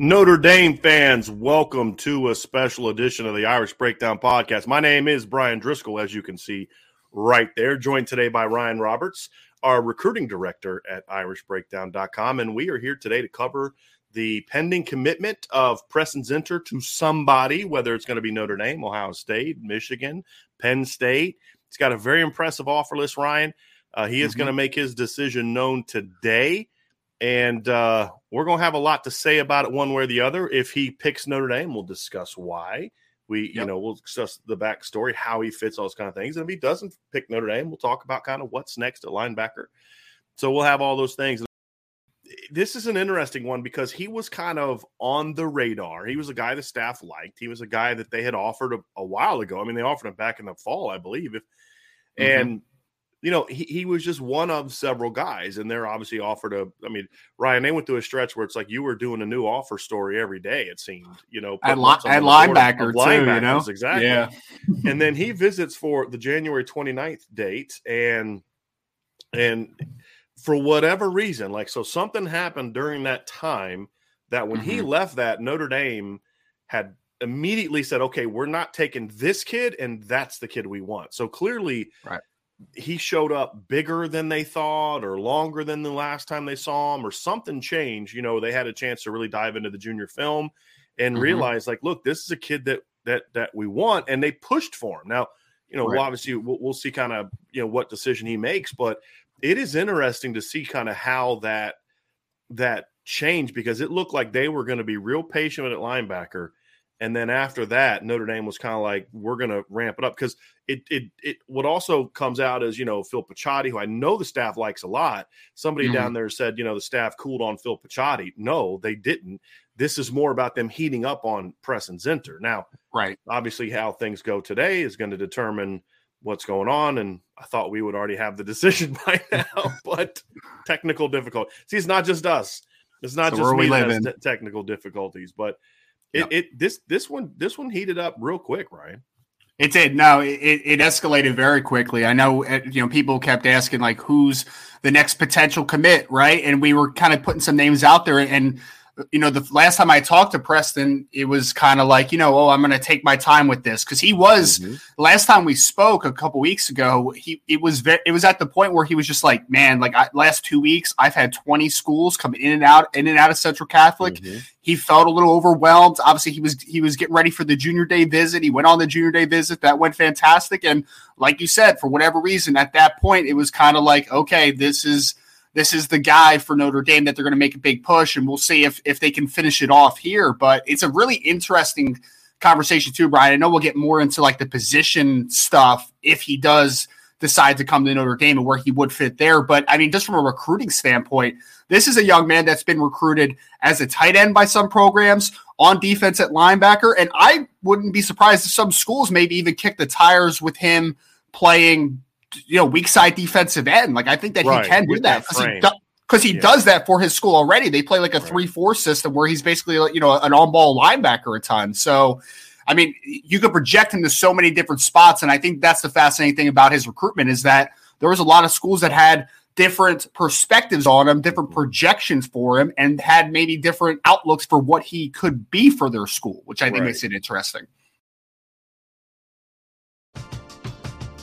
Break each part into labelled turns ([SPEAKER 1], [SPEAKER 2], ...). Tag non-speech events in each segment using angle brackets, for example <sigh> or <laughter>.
[SPEAKER 1] Notre Dame fans, welcome to a special edition of the Irish Breakdown Podcast. My name is Bryan Driskell, as you can see right there, joined today by Ryan Roberts, our recruiting director at irishbreakdown.com. And we are here today to cover the pending commitment of Preston Zinter to somebody, whether it's going to be Notre Dame, Ohio State, Michigan, Penn State. He's got a very impressive offer list, Ryan. Uh, he is mm-hmm. going to make his decision known today and uh, we're going to have a lot to say about it one way or the other. If he picks Notre Dame, we'll discuss why. We, yep. you know, we'll discuss the backstory, how he fits all those kind of things. And if he doesn't pick Notre Dame, we'll talk about kind of what's next at linebacker. So we'll have all those things. This is an interesting one because he was kind of on the radar. He was a guy the staff liked. He was a guy that they had offered a, a while ago. I mean, they offered him back in the fall, I believe. If, mm-hmm. And you know, he, he was just one of several guys, and they're obviously offered a. I mean, Ryan, they went through a stretch where it's like you were doing a new offer story every day. It seemed, you know,
[SPEAKER 2] at, li- at linebacker too, you know,
[SPEAKER 1] exactly. Yeah. and then he visits for the January 29th date, and and for whatever reason, like so, something happened during that time that when mm-hmm. he left, that Notre Dame had immediately said, "Okay, we're not taking this kid, and that's the kid we want." So clearly,
[SPEAKER 2] right
[SPEAKER 1] he showed up bigger than they thought or longer than the last time they saw him or something changed you know they had a chance to really dive into the junior film and mm-hmm. realize like look this is a kid that that that we want and they pushed for him now you know right. well, obviously we'll, we'll see kind of you know what decision he makes but it is interesting to see kind of how that that changed because it looked like they were going to be real patient at linebacker and then after that, Notre Dame was kind of like, we're going to ramp it up because it, it, it, what also comes out is, you know, Phil Picciotti, who I know the staff likes a lot. Somebody mm-hmm. down there said, you know, the staff cooled on Phil Picciotti. No, they didn't. This is more about them heating up on Preston Zinter. Now,
[SPEAKER 2] right.
[SPEAKER 1] Obviously, how things go today is going to determine what's going on. And I thought we would already have the <laughs> decision by now, <laughs> but technical difficulty. See, it's not just us. It's not so just me that has t- technical difficulties, but it, yep. it this this one this one heated up real quick, Ryan.
[SPEAKER 2] It did. No, it, it escalated very quickly. I know, uh, you know, people kept asking like, who's the next potential commit, right? And we were kind of putting some names out there, and you know, the last time I talked to Preston, it was kind of like, you know, oh, I'm going to take my time with this because he was mm-hmm. last time we spoke a couple weeks ago. He it was ve- it was at the point where he was just like, man, like I, last two weeks I've had 20 schools come in and out in and out of Central Catholic. Mm-hmm. He felt a little overwhelmed. Obviously, he was he was getting ready for the junior day visit. He went on the junior day visit. That went fantastic. And like you said, for whatever reason, at that point, it was kind of like, okay, this is this is the guy for Notre Dame that they're going to make a big push, and we'll see if if they can finish it off here. But it's a really interesting conversation too, Brian. I know we'll get more into like the position stuff if he does decide to come to Notre Dame and where he would fit there. But I mean, just from a recruiting standpoint, this is a young man that's been recruited as a tight end by some programs on defense at linebacker. And I wouldn't be surprised if some schools maybe even kick the tires with him playing you know, weak side defensive end. Like I think that right. he can do that. He, because he yeah. does that for his school already. They play like a three four system where he's basically you know an on ball linebacker at times. So. I mean, you could project him to so many different spots, and I think that's the fascinating thing about his recruitment is that there was a lot of schools that had different perspectives on him, different projections for him, and had maybe different outlooks for what he could be for their school, which I think right. makes it interesting.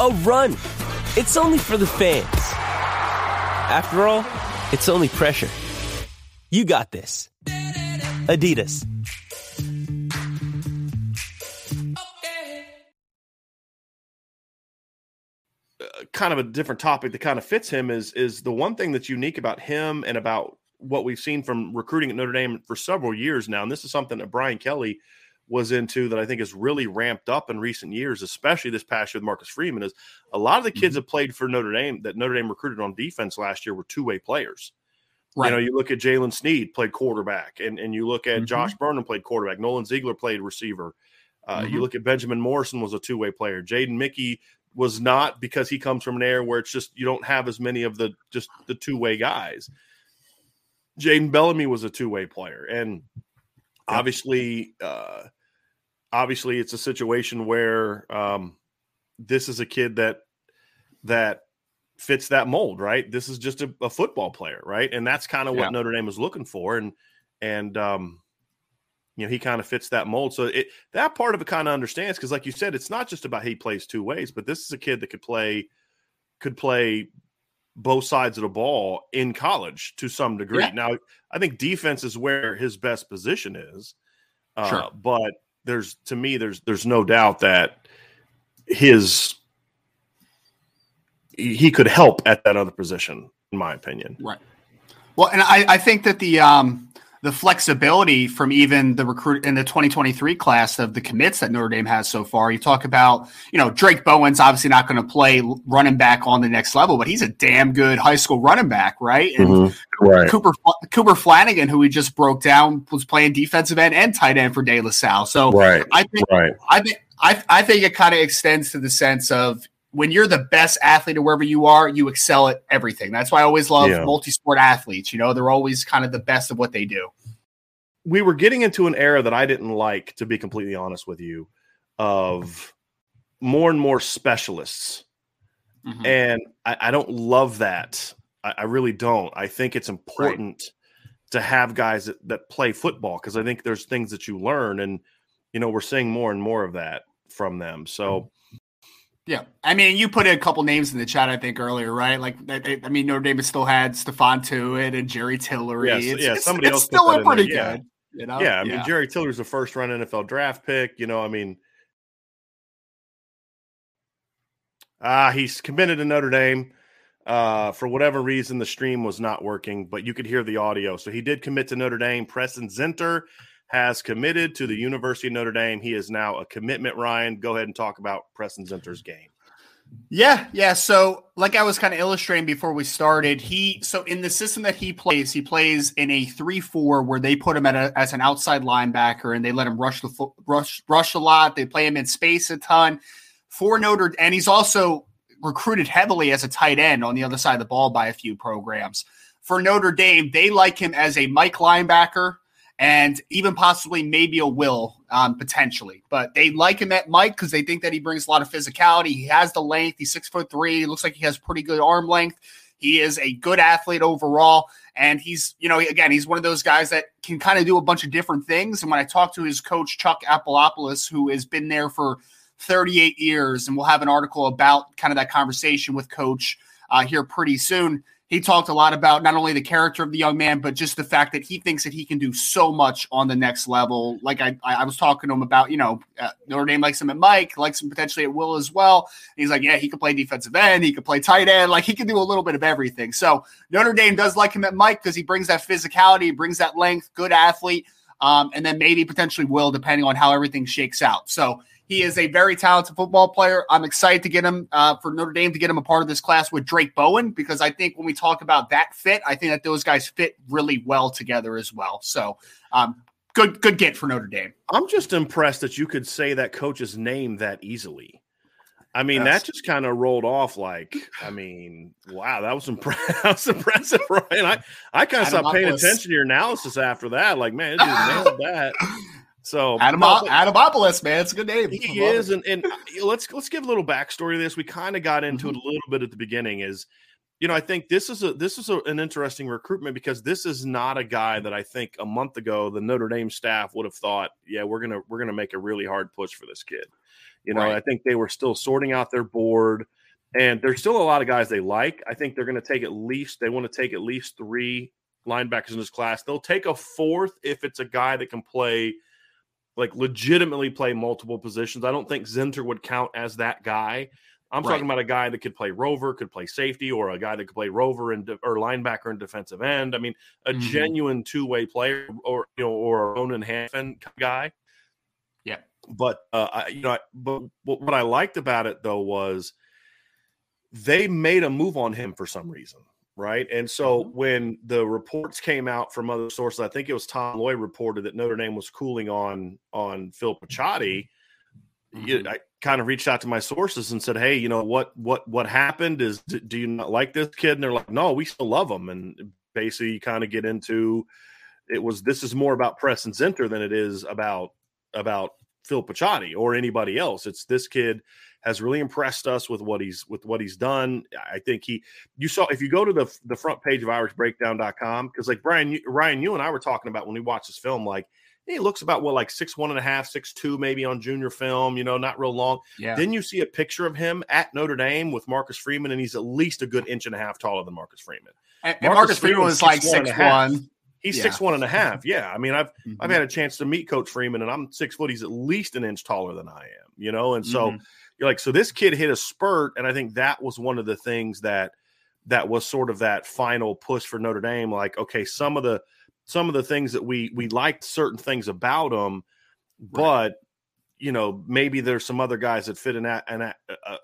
[SPEAKER 3] a run. It's only for the fans. After all, it's only pressure. You got this. Adidas.
[SPEAKER 1] Uh, kind of a different topic that kind of fits him is is the one thing that's unique about him and about what we've seen from recruiting at Notre Dame for several years now, and this is something that Brian Kelly was into that I think has really ramped up in recent years, especially this past year with Marcus Freeman, is a lot of the kids mm-hmm. that played for Notre Dame that Notre Dame recruited on defense last year were two way players. Right. You know, you look at Jaylen Sneed played quarterback, and, and you look at mm-hmm. Josh Burnham played quarterback. Nolan Ziegler played receiver. Uh, mm-hmm. You look at Benjamin Morrison was a two way player. Jaden Mickey was not because he comes from an area where it's just you don't have as many of the just the two way guys. Jaden Bellamy was a two way player, and obviously, uh, obviously, it's a situation where um, this is a kid that that fits that mold, right? This is just a, a football player, right? And that's kind of what yeah. Notre Dame was looking for, and and um, you know he kind of fits that mold. So it that part of it kind of understands because, like you said, it's not just about he plays two ways, but this is a kid that could play could play both sides of the ball in college to some degree. Yeah. Now, I think defense is where his best position is. Uh, sure. but there's to me there's there's no doubt that his he could help at that other position in my opinion.
[SPEAKER 2] Right. Well, and I, I think that the um the flexibility from even the recruit in the 2023 class of the commits that Notre Dame has so far. You talk about, you know, Drayk Bowen's obviously not going to play running back on the next level, but he's a damn good high school running back, right? And mm-hmm. right. Cooper Cooper Flanagan, who we just broke down, was playing defensive end and tight end for De La Salle. So
[SPEAKER 1] right.
[SPEAKER 2] I think
[SPEAKER 1] right.
[SPEAKER 2] I think I, I think it kind of extends to the sense of when you're the best athlete or wherever you are, you excel at everything. That's why I always love yeah. multi-sport athletes. You know, they're always kind of the best of what they do.
[SPEAKER 1] We were getting into an era that I didn't like, to be completely honest with you, of more and more specialists. Mm-hmm. And I, I, don't love that. I, I, really don't. I think it's important right. to have guys that, that play football because I think there's things that you learn. And, you know, we're seeing more and more of that from them. So, mm-hmm
[SPEAKER 2] yeah, I mean, you put a couple names in the chat, I think earlier, right? Like, I mean, Notre Dame still had Stephon Tuitt and Jerry Tillery.
[SPEAKER 1] Yes,
[SPEAKER 2] it's,
[SPEAKER 1] yeah,
[SPEAKER 2] it's,
[SPEAKER 1] somebody
[SPEAKER 2] it's
[SPEAKER 1] else
[SPEAKER 2] still pretty
[SPEAKER 1] good.
[SPEAKER 2] Yeah. You know?
[SPEAKER 1] Yeah, I mean, Jerry Tillery's a first round NFL draft pick. You know, I mean, ah, uh, he's committed to Notre Dame. Uh, for whatever reason, the stream was not working, but you could hear the audio. So he did commit to Notre Dame. Preston Zinter has committed to the University of Notre Dame. He is now a commitment. Ryan, go ahead and talk about Preston Zinter's game.
[SPEAKER 2] Yeah, yeah. So, like I was kind of illustrating before we started, he so in the system that he plays, he plays in a three-four where they put him at a, as an outside linebacker and they let him rush the rush rush a lot. They play him in space a ton. for Notre, and he's also recruited heavily as a tight end on the other side of the ball by a few programs. For Notre Dame, they like him as a Mike linebacker and even possibly maybe a will um, potentially. But they like him at Mike because they think that he brings a lot of physicality. He has the length. He's six foot three. Looks like he has pretty good arm length. He is a good athlete overall. And he's, you know, again, he's one of those guys that can kind of do a bunch of different things. And when I talk to his coach, Chuck Adamopoulos, who has been there for 38 years, and we'll have an article about kind of that conversation with coach uh, here pretty soon he talked a lot about not only the character of the young man, but just the fact that he thinks that he can do so much on the next level. Like I, I was talking to him about, you know, uh, Notre Dame likes him at Mike, likes him potentially at Will as well. And he's like, yeah, he could play defensive end, he could play tight end, like he can do a little bit of everything. So Notre Dame does like him at Mike because he brings that physicality, he brings that length, good athlete, um, and then maybe potentially Will, depending on how everything shakes out. So he is a very talented football player. I'm excited to get him uh, for Notre Dame to get him a part of this class with Drayk Bowen because I think when we talk about that fit, I think that those guys fit really well together as well. So, um, good good get for Notre Dame.
[SPEAKER 1] I'm just impressed that you could say that coach's name that easily. I mean, that just kind of rolled off like, I mean, wow, that was, impre- <laughs> that was impressive, Ryan. I, I kind of stopped paying attention to your analysis after that. Like, man, it just nailed that. <laughs> So
[SPEAKER 2] Adam no, Adamopoulos, man, it's a good name.
[SPEAKER 1] He is, and, and let's let's give a little backstory to this. We kind of got into mm-hmm. it a little bit at the beginning. Is you know, I think this is a this is a, an interesting recruitment because this is not a guy that I think a month ago the Notre Dame staff would have thought, yeah, we're gonna we're gonna make a really hard push for this kid. You know, right. I think they were still sorting out their board, and there's still a lot of guys they like. I think they're going to take at least they want to take at least three linebackers in this class. They'll take a fourth if it's a guy that can play like legitimately play multiple positions. I don't think Zinter would count as that guy. I'm right. talking about a guy that could play rover, could play safety, or a guy that could play rover and de- or linebacker and defensive end. I mean, a mm-hmm. genuine two way player, or you know, or a Ronan Hanafin guy.
[SPEAKER 2] Yeah,
[SPEAKER 1] but uh, I, you know, but what I liked about it though was they made a move on him for some reason right? And so mm-hmm. when the reports came out from other sources, I think it was Tom Loy reported that Notre Dame was cooling on on Phil Picciotti. Mm-hmm. I kind of reached out to my sources and said, "Hey, you know what what what happened? Is do you not like this kid?" And they're like, "No, we still love him." And basically, you kind of get into it was this is more about Preston Zinter than it is about about Phil Picciotti or anybody else. It's this kid has really impressed us with what he's with what he's done. I think he you saw if you go to the the front page of irishbreakdown.com because like Brian Ryan you and I were talking about when we watched this film like he looks about what like six one and a half, six two, maybe on junior film, you know, not real long. Yeah. Then you see a picture of him at Notre Dame with Marcus Freeman, and he's at least a good inch and a half taller than Marcus Freeman.
[SPEAKER 2] And Marcus, Marcus Freeman was like six one.
[SPEAKER 1] He's yeah. six one and a half. Yeah, I mean, I've mm-hmm. I've had a chance to meet Coach Freeman, and I'm six foot. He's at least an inch taller than I am. You know, and so mm-hmm. you're like, so this kid hit a spurt, and I think that was one of the things that that was sort of that final push for Notre Dame. Like, okay, some of the some of the things that we we liked certain things about him, right. but you know maybe there's some other guys that fit in that a,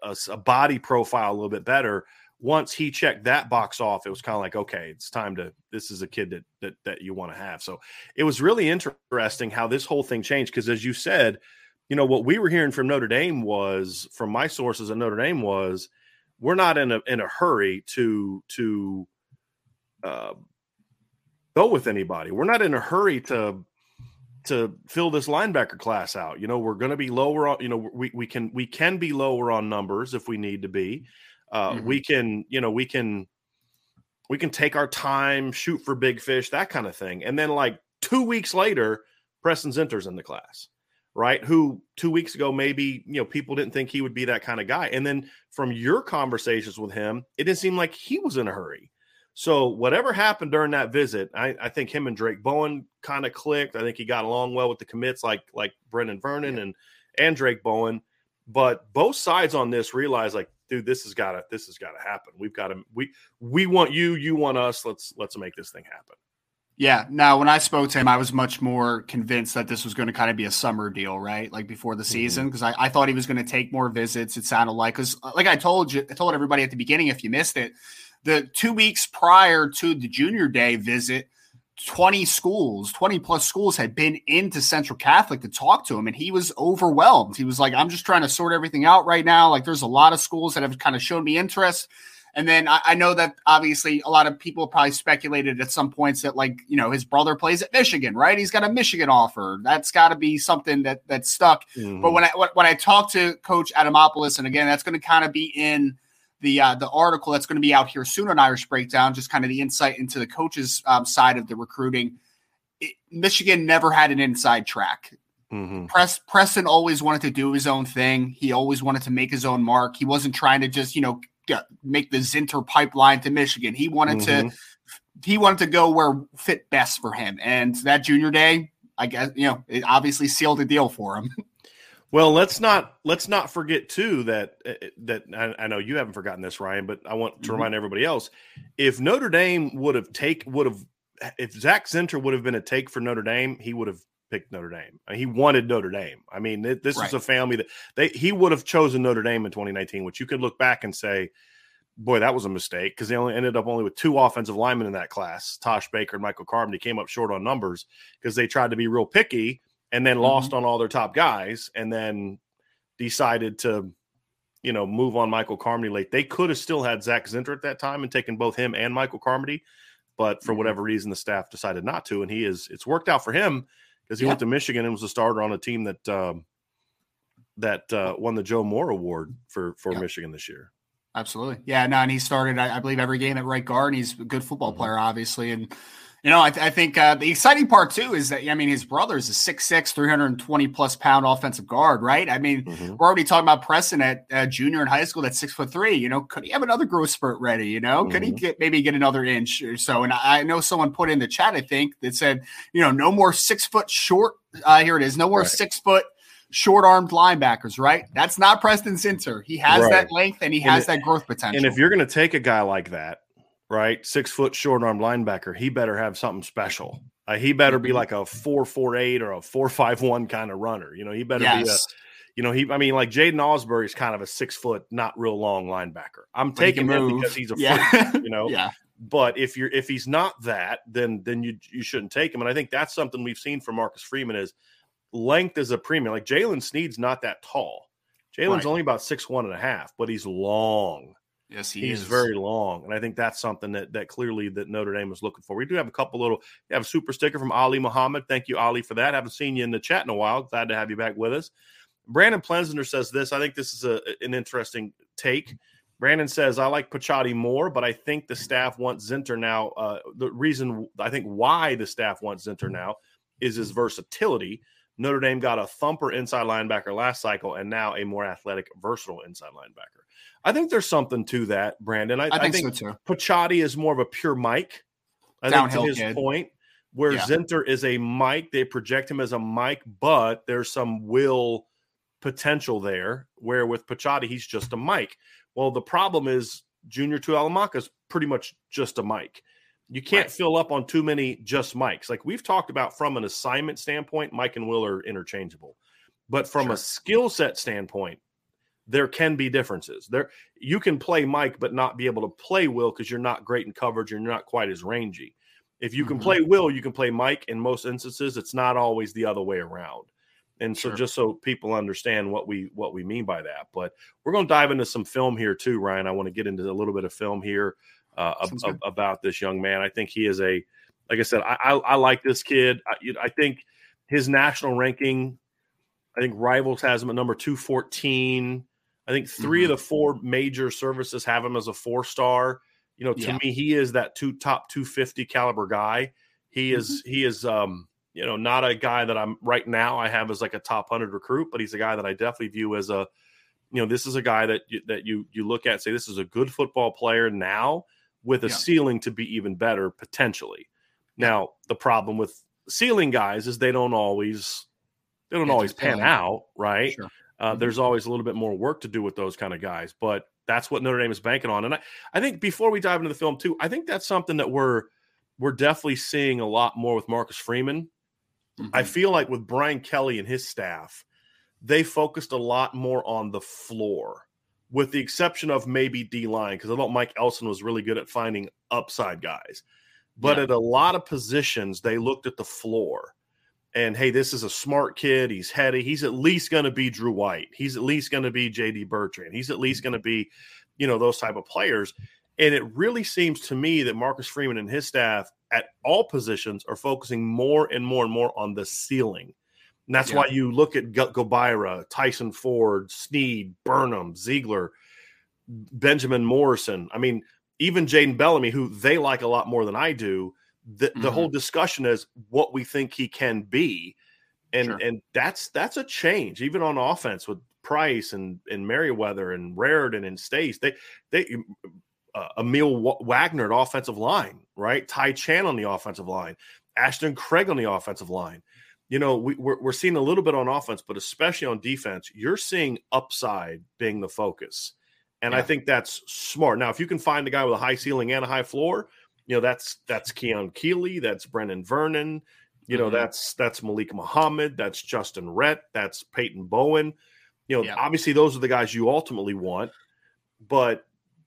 [SPEAKER 1] a, a body profile a little bit better once he checked that box off, it was kind of like, okay, it's time to. This is a kid that that that you want to have. So it was really interesting how this whole thing changed because, as you said, you know what we were hearing from Notre Dame was from my sources at Notre Dame was we're not in a in a hurry to to uh, go with anybody. We're not in a hurry to to fill this linebacker class out. You know, we're going to be lower on. You know, we we can we can be lower on numbers if we need to be. Uh, mm-hmm. We can, you know, we can we can take our time, shoot for big fish, that kind of thing. And then like two weeks later, Preston Zinter's in the class, right? Who two weeks ago maybe you know people didn't think he would be that kind of guy. And then from your conversations with him, it didn't seem like he was in a hurry. So whatever happened during that visit, I, I think him and Drayk Bowen kind of clicked. I think he got along well with the commits like like Brendan Vernon yeah. and and Drayk Bowen. But both sides on this realize like dude, this has got to this has got to happen. We've got to we we want you, you want us. Let's let's make this thing happen.
[SPEAKER 2] Yeah. Now, when I spoke to him, I was much more convinced that this was going to kind of be a summer deal, right? Like before the season, because mm-hmm. I, I thought he was going to take more visits. It sounded like because, uh, like I told you, I told everybody at the beginning, if you missed it, the two weeks prior to the junior day visit, 20 schools, 20 plus schools had been into Central Catholic to talk to him, and he was overwhelmed. He was like, I'm just trying to sort everything out right now. Like, there's a lot of schools that have kind of shown me interest. And then I, I, know that obviously a lot of people probably speculated at some points that like you know his brother plays at Michigan, right? He's got a Michigan offer. That's got to be something that that stuck. Mm-hmm. But when I when I talked to Coach Adamopoulos, and again, that's going to kind of be in the uh, the article that's going to be out here soon on Irish Breakdown, just kind of the insight into the coaches um, side of the recruiting. It, Michigan never had an inside track. Mm-hmm. Press, Preston always wanted to do his own thing. He always wanted to make his own mark. He wasn't trying to just you know make the Zinter pipeline to Michigan. He wanted mm-hmm. to he wanted to go where fit best for him. And that junior day, I guess you know, it obviously sealed the deal for him. <laughs>
[SPEAKER 1] Well, let's not let's not forget too that uh, uh, that I, I know you haven't forgotten this, Ryan, but I want to mm-hmm. remind everybody else: if Notre Dame would have take would have if Zach Zinter would have been a take for Notre Dame, he would have picked Notre Dame. He wanted Notre Dame. I mean, this right. is a family that they he would have chosen Notre Dame in 2019, which you could look back and say, boy, that was a mistake because they only ended up only with two offensive linemen in that class. Tosh Baker and Michael Carmody came up short on numbers because they tried to be real picky and then mm-hmm. lost on all their top guys and then decided to you know move on Michael Carmody late. They could have still had Zach Zinter at that time and taken both him and Michael Carmody, but for mm-hmm. whatever reason the staff decided not to and he is it's worked out for him because he yeah. went to Michigan and was a starter on a team that um, that uh, won the Joe Moore Award for for yeah. Michigan this year.
[SPEAKER 2] Absolutely, yeah. No, and he started, I, I, believe, every game at right guard. And he's a good football mm-hmm. player, obviously, and you know, I, th- I think uh, the exciting part too is that I mean, his brother is a 6'6", 320 plus pound offensive guard, right? I mean, mm-hmm. we're already talking about Preston at uh, junior in high school that's six foot three. You know, could he have another growth spurt ready? You know, mm-hmm. could he mm-hmm. get maybe get another inch or so? And I, I, know someone put in the chat, I think, that said, you know, no more six foot short. Uh, here it is, no more right. six foot short armed linebackers, right? That's not Preston Zinter. He has right. that length and he has and that growth potential.
[SPEAKER 1] And if you're going to take a guy like that right? Six foot short arm linebacker. He better have something special. Uh, he better be mm-hmm. like a four four eight or a four five one kind of runner. You know, he better yes. be a you know, he I mean, like Jaiden Ausberry is kind of a six foot, not real long linebacker. I'm taking him because he's a yeah. Foot, you <laughs> know.
[SPEAKER 2] yeah.
[SPEAKER 1] But if you're if he's not that, then then you you shouldn't take him. And I think that's something we've seen from Marcus Freeman is length is a premium. Like Jaylen Sneed's not that tall. Jaylen's right. only about six one and a half, but he's long.
[SPEAKER 2] Yes, he
[SPEAKER 1] he's
[SPEAKER 2] is.
[SPEAKER 1] very long, and I think that's something that that clearly that Notre Dame is looking for. We do have a couple little. We have a super sticker from Ali Muhammad. Thank you, Ali, for that. Haven't seen you in the chat in a while. Glad to have you back with us. Brandon Plensner says this. I think this is a, an interesting take. Brandon says, I like Picciotti more, but I think the staff wants Zinter now. Uh, the reason I think why the staff wants Zinter now is his versatility. Notre Dame got a thumper inside linebacker last cycle and now a more athletic, versatile inside linebacker. I think there's something to that, Brandon. I,
[SPEAKER 2] I, think, I think, so too.
[SPEAKER 1] Picciotti is more of a pure Mike. I Downhill think to his kid. point, where yeah. Zinter is a Mike, they project him as a Mike, but there's some will potential there. Where with Picciotti, he's just a Mike. Well, the problem is Junior Tuihalamaka is pretty much just a Mike. You can't right. fill up on too many just Mikes. Like we've talked about from an assignment standpoint, Mike and Will are interchangeable. But from sure. a skill set standpoint, there can be differences. There you can play Mike but not be able to play Will because you're not great in coverage and you're not quite as rangy. If you can mm-hmm. play Will, you can play Mike. In most instances, it's not always the other way around. And so sure. just so people understand what we what we mean by that. But we're going to dive into some film here too, Ryan. I want to get into a little bit of film here uh, ab- about this young man. I think he is a like I said, I, I, I like this kid. I, I think his national ranking, I think Rivals has him at number 214. I think 3 mm-hmm. of the four major services have him as a four star. You know, to yeah. me, he is that two top 250 caliber guy. He is mm-hmm. he is um you know not a guy that I'm right now I have as like a top hundred recruit, but he's a guy that I definitely view as a you know this is a guy that you, that you you look at say this is a good football player now with a yeah. ceiling to be even better potentially. Now the problem with ceiling guys is they don't always they don't always pan out, right? Sure. Uh, mm-hmm. There's always a little bit more work to do with those kind of guys, but that's what Notre Dame is banking on. And I, I think before we dive into the film too, I think that's something that we're we're definitely seeing a lot more with Marcus Freeman. Mm-hmm. I feel like with Brian Kelly and his staff, they focused a lot more on the floor, with the exception of maybe D line, because I thought Mike Elston was really good at finding upside guys. But yeah. at a lot of positions, they looked at the floor and hey, this is a smart kid. He's heady. He's at least going to be Drew White. He's at least going to be JD Bertrand. He's at least going to mm-hmm. be, you know, those type of players. And it really seems to me that Marcus Freeman and his staff at all positions are focusing more and more and more on the ceiling. And that's yeah. why you look at Gobira, Tyson Ford, Sneed, Burnham, Ziegler, Benjamin Morrison. I mean, even Jaden Bellamy, who they like a lot more than I do – the, mm-hmm. the whole discussion is what we think he can be. And sure. and that's that's a change even on offense with price and and Merriweather and Raridon and Staes. They they uh, Aamil Wagner at offensive line right? Ty Chan on the offensive line. Ashton Craig on the offensive line. You know we, we're, we're seeing a little bit on offense but especially on defense you're seeing upside being the focus. And yeah. I think that's smart. Now if you can find a guy with a high ceiling and a high floor you know that's that's Keon Keeley, that's Brennan Vernon, you know mm-hmm. that's that's Malik Muhammad, that's Justin Rhett, that's Peyton Bowen. You know, yeah. obviously those are the guys you ultimately want, but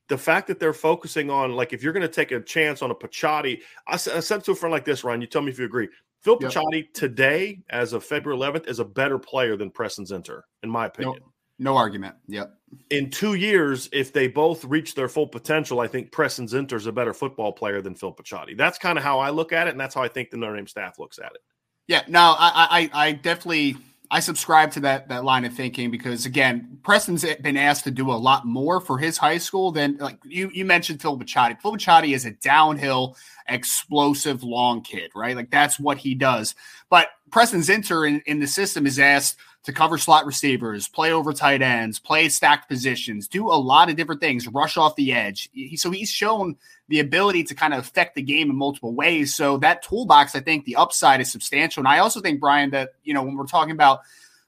[SPEAKER 1] the fact that they're focusing on like if you're going to take a chance on a Picciotti, I, I said to a friend like this, Ryan. You tell me if you agree. Phil yep. Picciotti today, as of February 11th, is a better player than Preston Zinter, in my opinion.
[SPEAKER 2] No, no argument. Yep
[SPEAKER 1] in two years, if they both reach their full potential, I think Preston Zinter is a better football player than Phil Picciotti. That's kind of how I look at it, and that's how I think the Notre Dame staff looks at it.
[SPEAKER 2] Yeah, no, I, I, I definitely I subscribe to that that line of thinking because again, Preston's been asked to do a lot more for his high school than like you you mentioned Phil Picciotti. Phil Picciotti is a downhill, explosive, long kid, right? Like that's what he does. But Preston Zinter in, in the system is asked to cover slot receivers, play over tight ends, play stacked positions, do a lot of different things, rush off the edge. He, so he's shown the ability to kind of affect the game in multiple ways. So that toolbox, I think the upside is substantial. And I also think, Brian, that, you know, when we're talking about,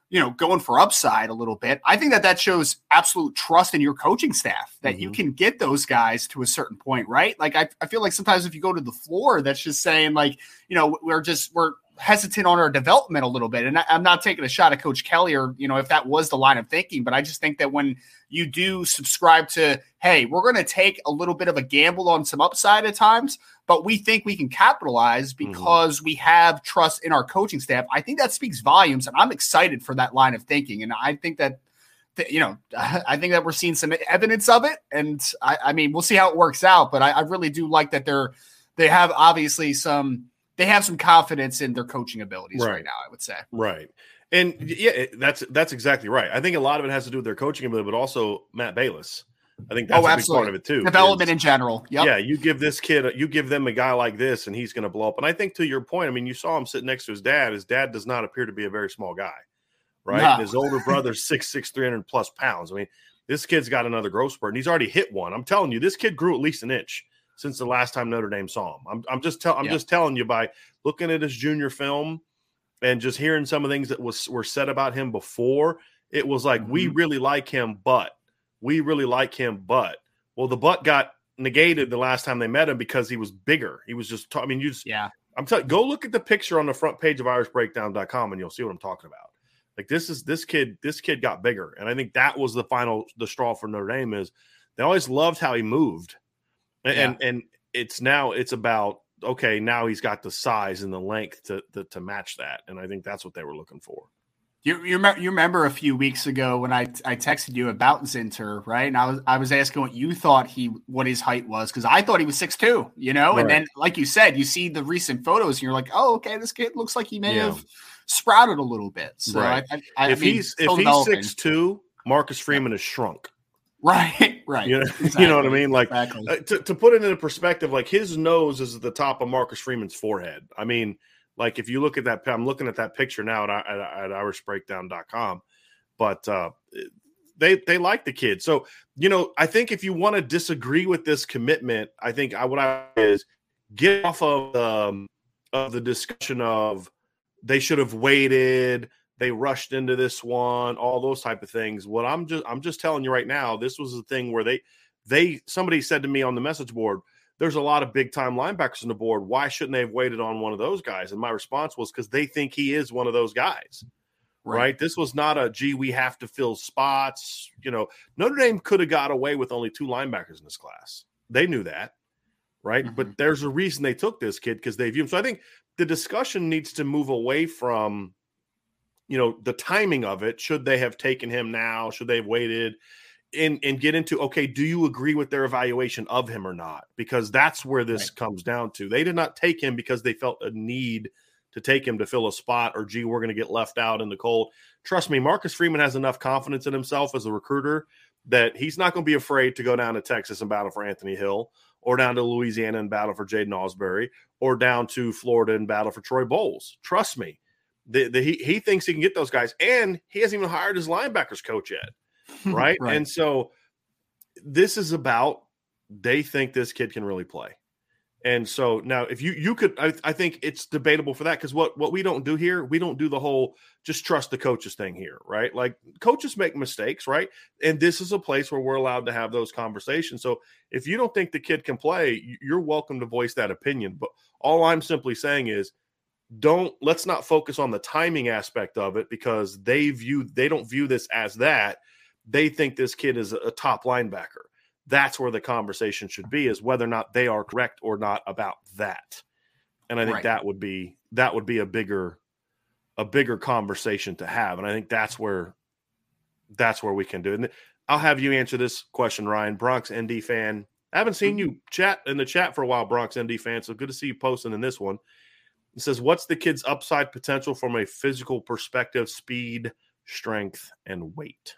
[SPEAKER 2] you know, going for upside a little bit, I think that that shows absolute trust in your coaching staff that mm-hmm. you can get those guys to a certain point, right? Like, I, I feel like sometimes if you go to the floor, that's just saying, like, you know, we're just, we're, hesitant on our development a little bit. And I, am not taking a shot at Coach Kelly or, you know, if that was the line of thinking, but I just think that when you do subscribe to, hey, we're going to take a little bit of a gamble on some upside at times, but we think we can capitalize mm-hmm. because mm-hmm. we have trust in our coaching staff. I think that speaks volumes. And I'm excited for that line of thinking. And I think that you know, <laughs> I think that we're seeing some evidence of it, and I, I mean, we'll see how it works out. But I, I, really do like that they're they have obviously some they have some confidence in their coaching abilities right, right now. I would say
[SPEAKER 1] right. And yeah, that's that's exactly right. I think a lot of it has to do with their coaching ability, but also Matt Balis. I think that's oh, a big part of it too.
[SPEAKER 2] Development is, in general. Yep.
[SPEAKER 1] Yeah, you give this kid, you give them a guy like this, and he's going to blow up. And I think to your point, I mean, you saw him sitting next to his dad. His dad does not appear to be a very small guy, right? No. his older brother's <laughs> six six, three hundred plus pounds. I mean, this kid's got another growth spurt, and he's already hit one. I'm telling you, this kid grew at least an inch since the last time Notre Dame saw him. I'm, I'm just tell, I'm yeah. just telling you by looking at his junior film and just hearing some of the things that was were said about him before. It was like mm-hmm. we really like him, but we really like him, but well, the butt got negated the last time they met him because he was bigger. He was just. I mean, you just
[SPEAKER 2] yeah.
[SPEAKER 1] I'm telling. Go look at the picture on the front page of IrishBreakdown.com and you'll see what I'm talking about. Like this is this kid. This kid got bigger, and I think that was the final the straw for Notre Dame. Is they always loved how he moved and, yeah. and and it's now it's about okay now he's got the size and the length to, to, to match that and i think that's what they were looking for
[SPEAKER 2] you, you, remember, you remember a few weeks ago when I, I texted you about Zinter, right? And I was I was asking what you thought he what his height was because I thought he was six two, you know. Right. And then, like you said, you see the recent photos and you're like, oh, okay, this kid looks like he may yeah. have sprouted a little bit. So right. I, I,
[SPEAKER 1] if mean, he's if he's six two, Marcus Freeman yeah. is shrunk.
[SPEAKER 2] Right, <laughs> right.
[SPEAKER 1] You know, exactly. <laughs> you know what I mean? Like exactly. uh, to, to put it into perspective, like his nose is at the top of Marcus Freeman's forehead. I mean, like if you look at that, I'm looking at that picture now at, at, at irishbreakdown.com, but uh, they they like the kid. So you know, I think if you want to disagree with this commitment, I think I what I is get off of um, of the discussion of they should have waited they rushed into this one, all those type of things. What I'm just I'm just telling you right now, this was the thing where they they somebody said to me on the message board, there's a lot of big time linebackers on the board. Why shouldn't they have waited on one of those guys? And my response was because they think he is one of those guys. Right. right. This was not a gee, we have to fill spots. You know, Notre Dame could have got away with only two linebackers in this class. They knew that. right? Mm-hmm. But there's a reason they took this kid because they view him. So I think the discussion needs to move away from, you know, the timing of it. Should they have taken him now? Should they have waited? And, and get into okay, do you agree with their evaluation of him or not? Because that's where this right. comes down to. They did not take him because they felt a need to take him to fill a spot or gee, we're going to get left out in the cold. Trust me, Marcus Freeman has enough confidence in himself as a recruiter that he's not going to be afraid to go down to Texas and battle for Anthony Hill or down to Louisiana and battle for Jaiden Ausberry or down to Florida and battle for Troy Bowles. Trust me. The, the, he, he thinks he can get those guys, and he hasn't even hired his linebackers coach yet. <laughs> Right? right. And so this is about they think this kid can really play. And so now, if you you could, I, I think it's debatable for that because what what we don't do here, we don't do the whole just trust the coaches thing here, right? Like coaches make mistakes, right? And this is a place where we're allowed to have those conversations. So if you don't think the kid can play, you're welcome to voice that opinion. But all I'm simply saying is, don't let's not focus on the timing aspect of it because they view they don't view this as that. They think this kid is a top linebacker that's where the conversation should be is whether or not they are correct or not about that and i think right. that would be that would be a bigger a bigger conversation to have and i think that's where that's where we can do it and i'll have you answer this question ryan bronx nd fan i haven't seen mm-hmm. you chat in the chat for a while bronx nd fan so good to see you posting in this one it says what's the kid's upside potential from a physical perspective speed strength and weight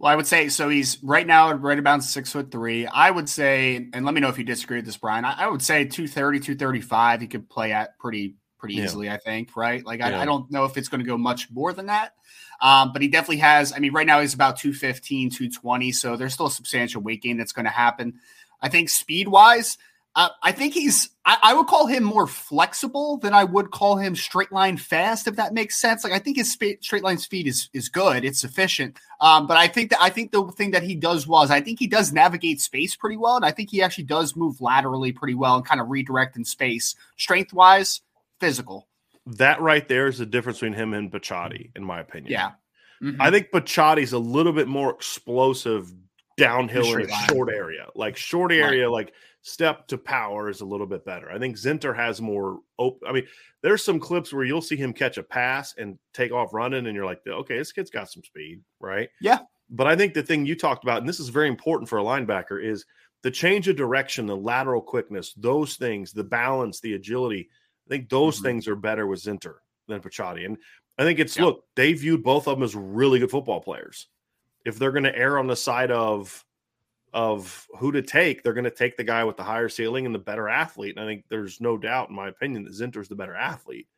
[SPEAKER 2] well, I would say so. He's right now right about six foot three. I would say, and let me know if you disagree with this, Brian. I, I would say 230, 235, he could play at pretty pretty yeah. easily, I think, right? Like, I, yeah. I don't know if it's going to go much more than that. Um, but he definitely has. I mean, right now he's about 215, 220. So there's still a substantial weight gain that's going to happen. I think speed wise, uh, I think he's. I, I, would call him more flexible than I would call him straight line fast, if that makes sense. Like I think his sp- straight line speed is is good. It's sufficient. Um, but I think that I think the thing that he does was, I think he does navigate space pretty well, and I think he actually does move laterally pretty well and kind of redirect in space. Strength wise, physical.
[SPEAKER 1] That right there is the difference between him and Picciotti, in my opinion.
[SPEAKER 2] Yeah.
[SPEAKER 1] Mm-hmm. I think Picciotti's a little bit more explosive downhill in a short area, like short area, right. like step to power is a little bit better. I think Zinter has more open. I mean, there's some clips where you'll see him catch a pass and take off running, and you're like, okay, this kid's got some speed, right?
[SPEAKER 2] Yeah.
[SPEAKER 1] But I think the thing you talked about, and this is very important for a linebacker, is the change of direction, the lateral quickness, those things, the balance, the agility. I think those mm-hmm. things are better with Zinter than Picciotti. And I think it's yeah. look, they viewed both of them as really good football players. If they're going to err on the side of of who to take, they're going to take the guy with the higher ceiling and the better athlete. And I think there's no doubt, in my opinion, that Zinter's the better athlete.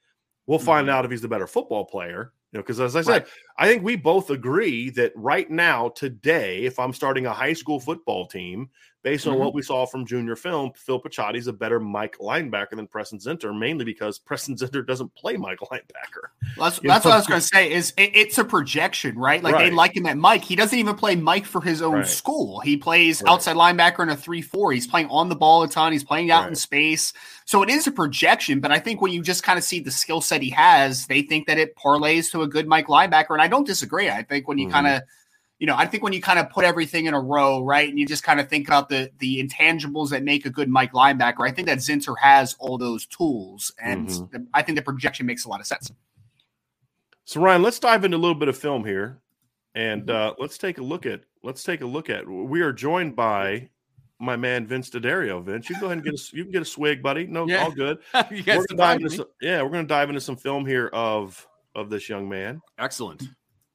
[SPEAKER 1] We'll mm-hmm. find out if he's the better football player. You know, because as I said, right. I think we both agree that right now, today, if I'm starting a high school football team, based on mm-hmm. what we saw from junior film, Phil Picciotti is a better Mike linebacker than Preston Zinter, mainly because <laughs> Preston Zinter doesn't play Mike linebacker.
[SPEAKER 2] Well, that's, that's what I was going to say. Is it, it's a projection, right? Like right. they like him at Mike. He doesn't even play Mike for his own right. school. He plays right. outside linebacker in a three-four. He's playing on the ball a ton. He's playing out in space. So it is a projection. But I think when you just kind of see the skill set he has, they think that it parlays to a good Mike linebacker. And I don't disagree. I think when you mm-hmm. kind of you know, I think when you kind of put everything in a row, right, and you just kind of think about the the intangibles that make a good Mike linebacker, I think that Zinter has all those tools, and mm-hmm. I think the projection makes a lot of sense.
[SPEAKER 1] So Ryan, let's dive into a little bit of film here, and mm-hmm. uh, let's take a look at let's take a look at. We are joined by my man Vince D'Addario. Vince, you go ahead and get a you can get a swig, buddy. No, yeah. all good. <laughs> we're gonna dive into some, yeah, we're gonna dive into some film here of of this young man.
[SPEAKER 4] Excellent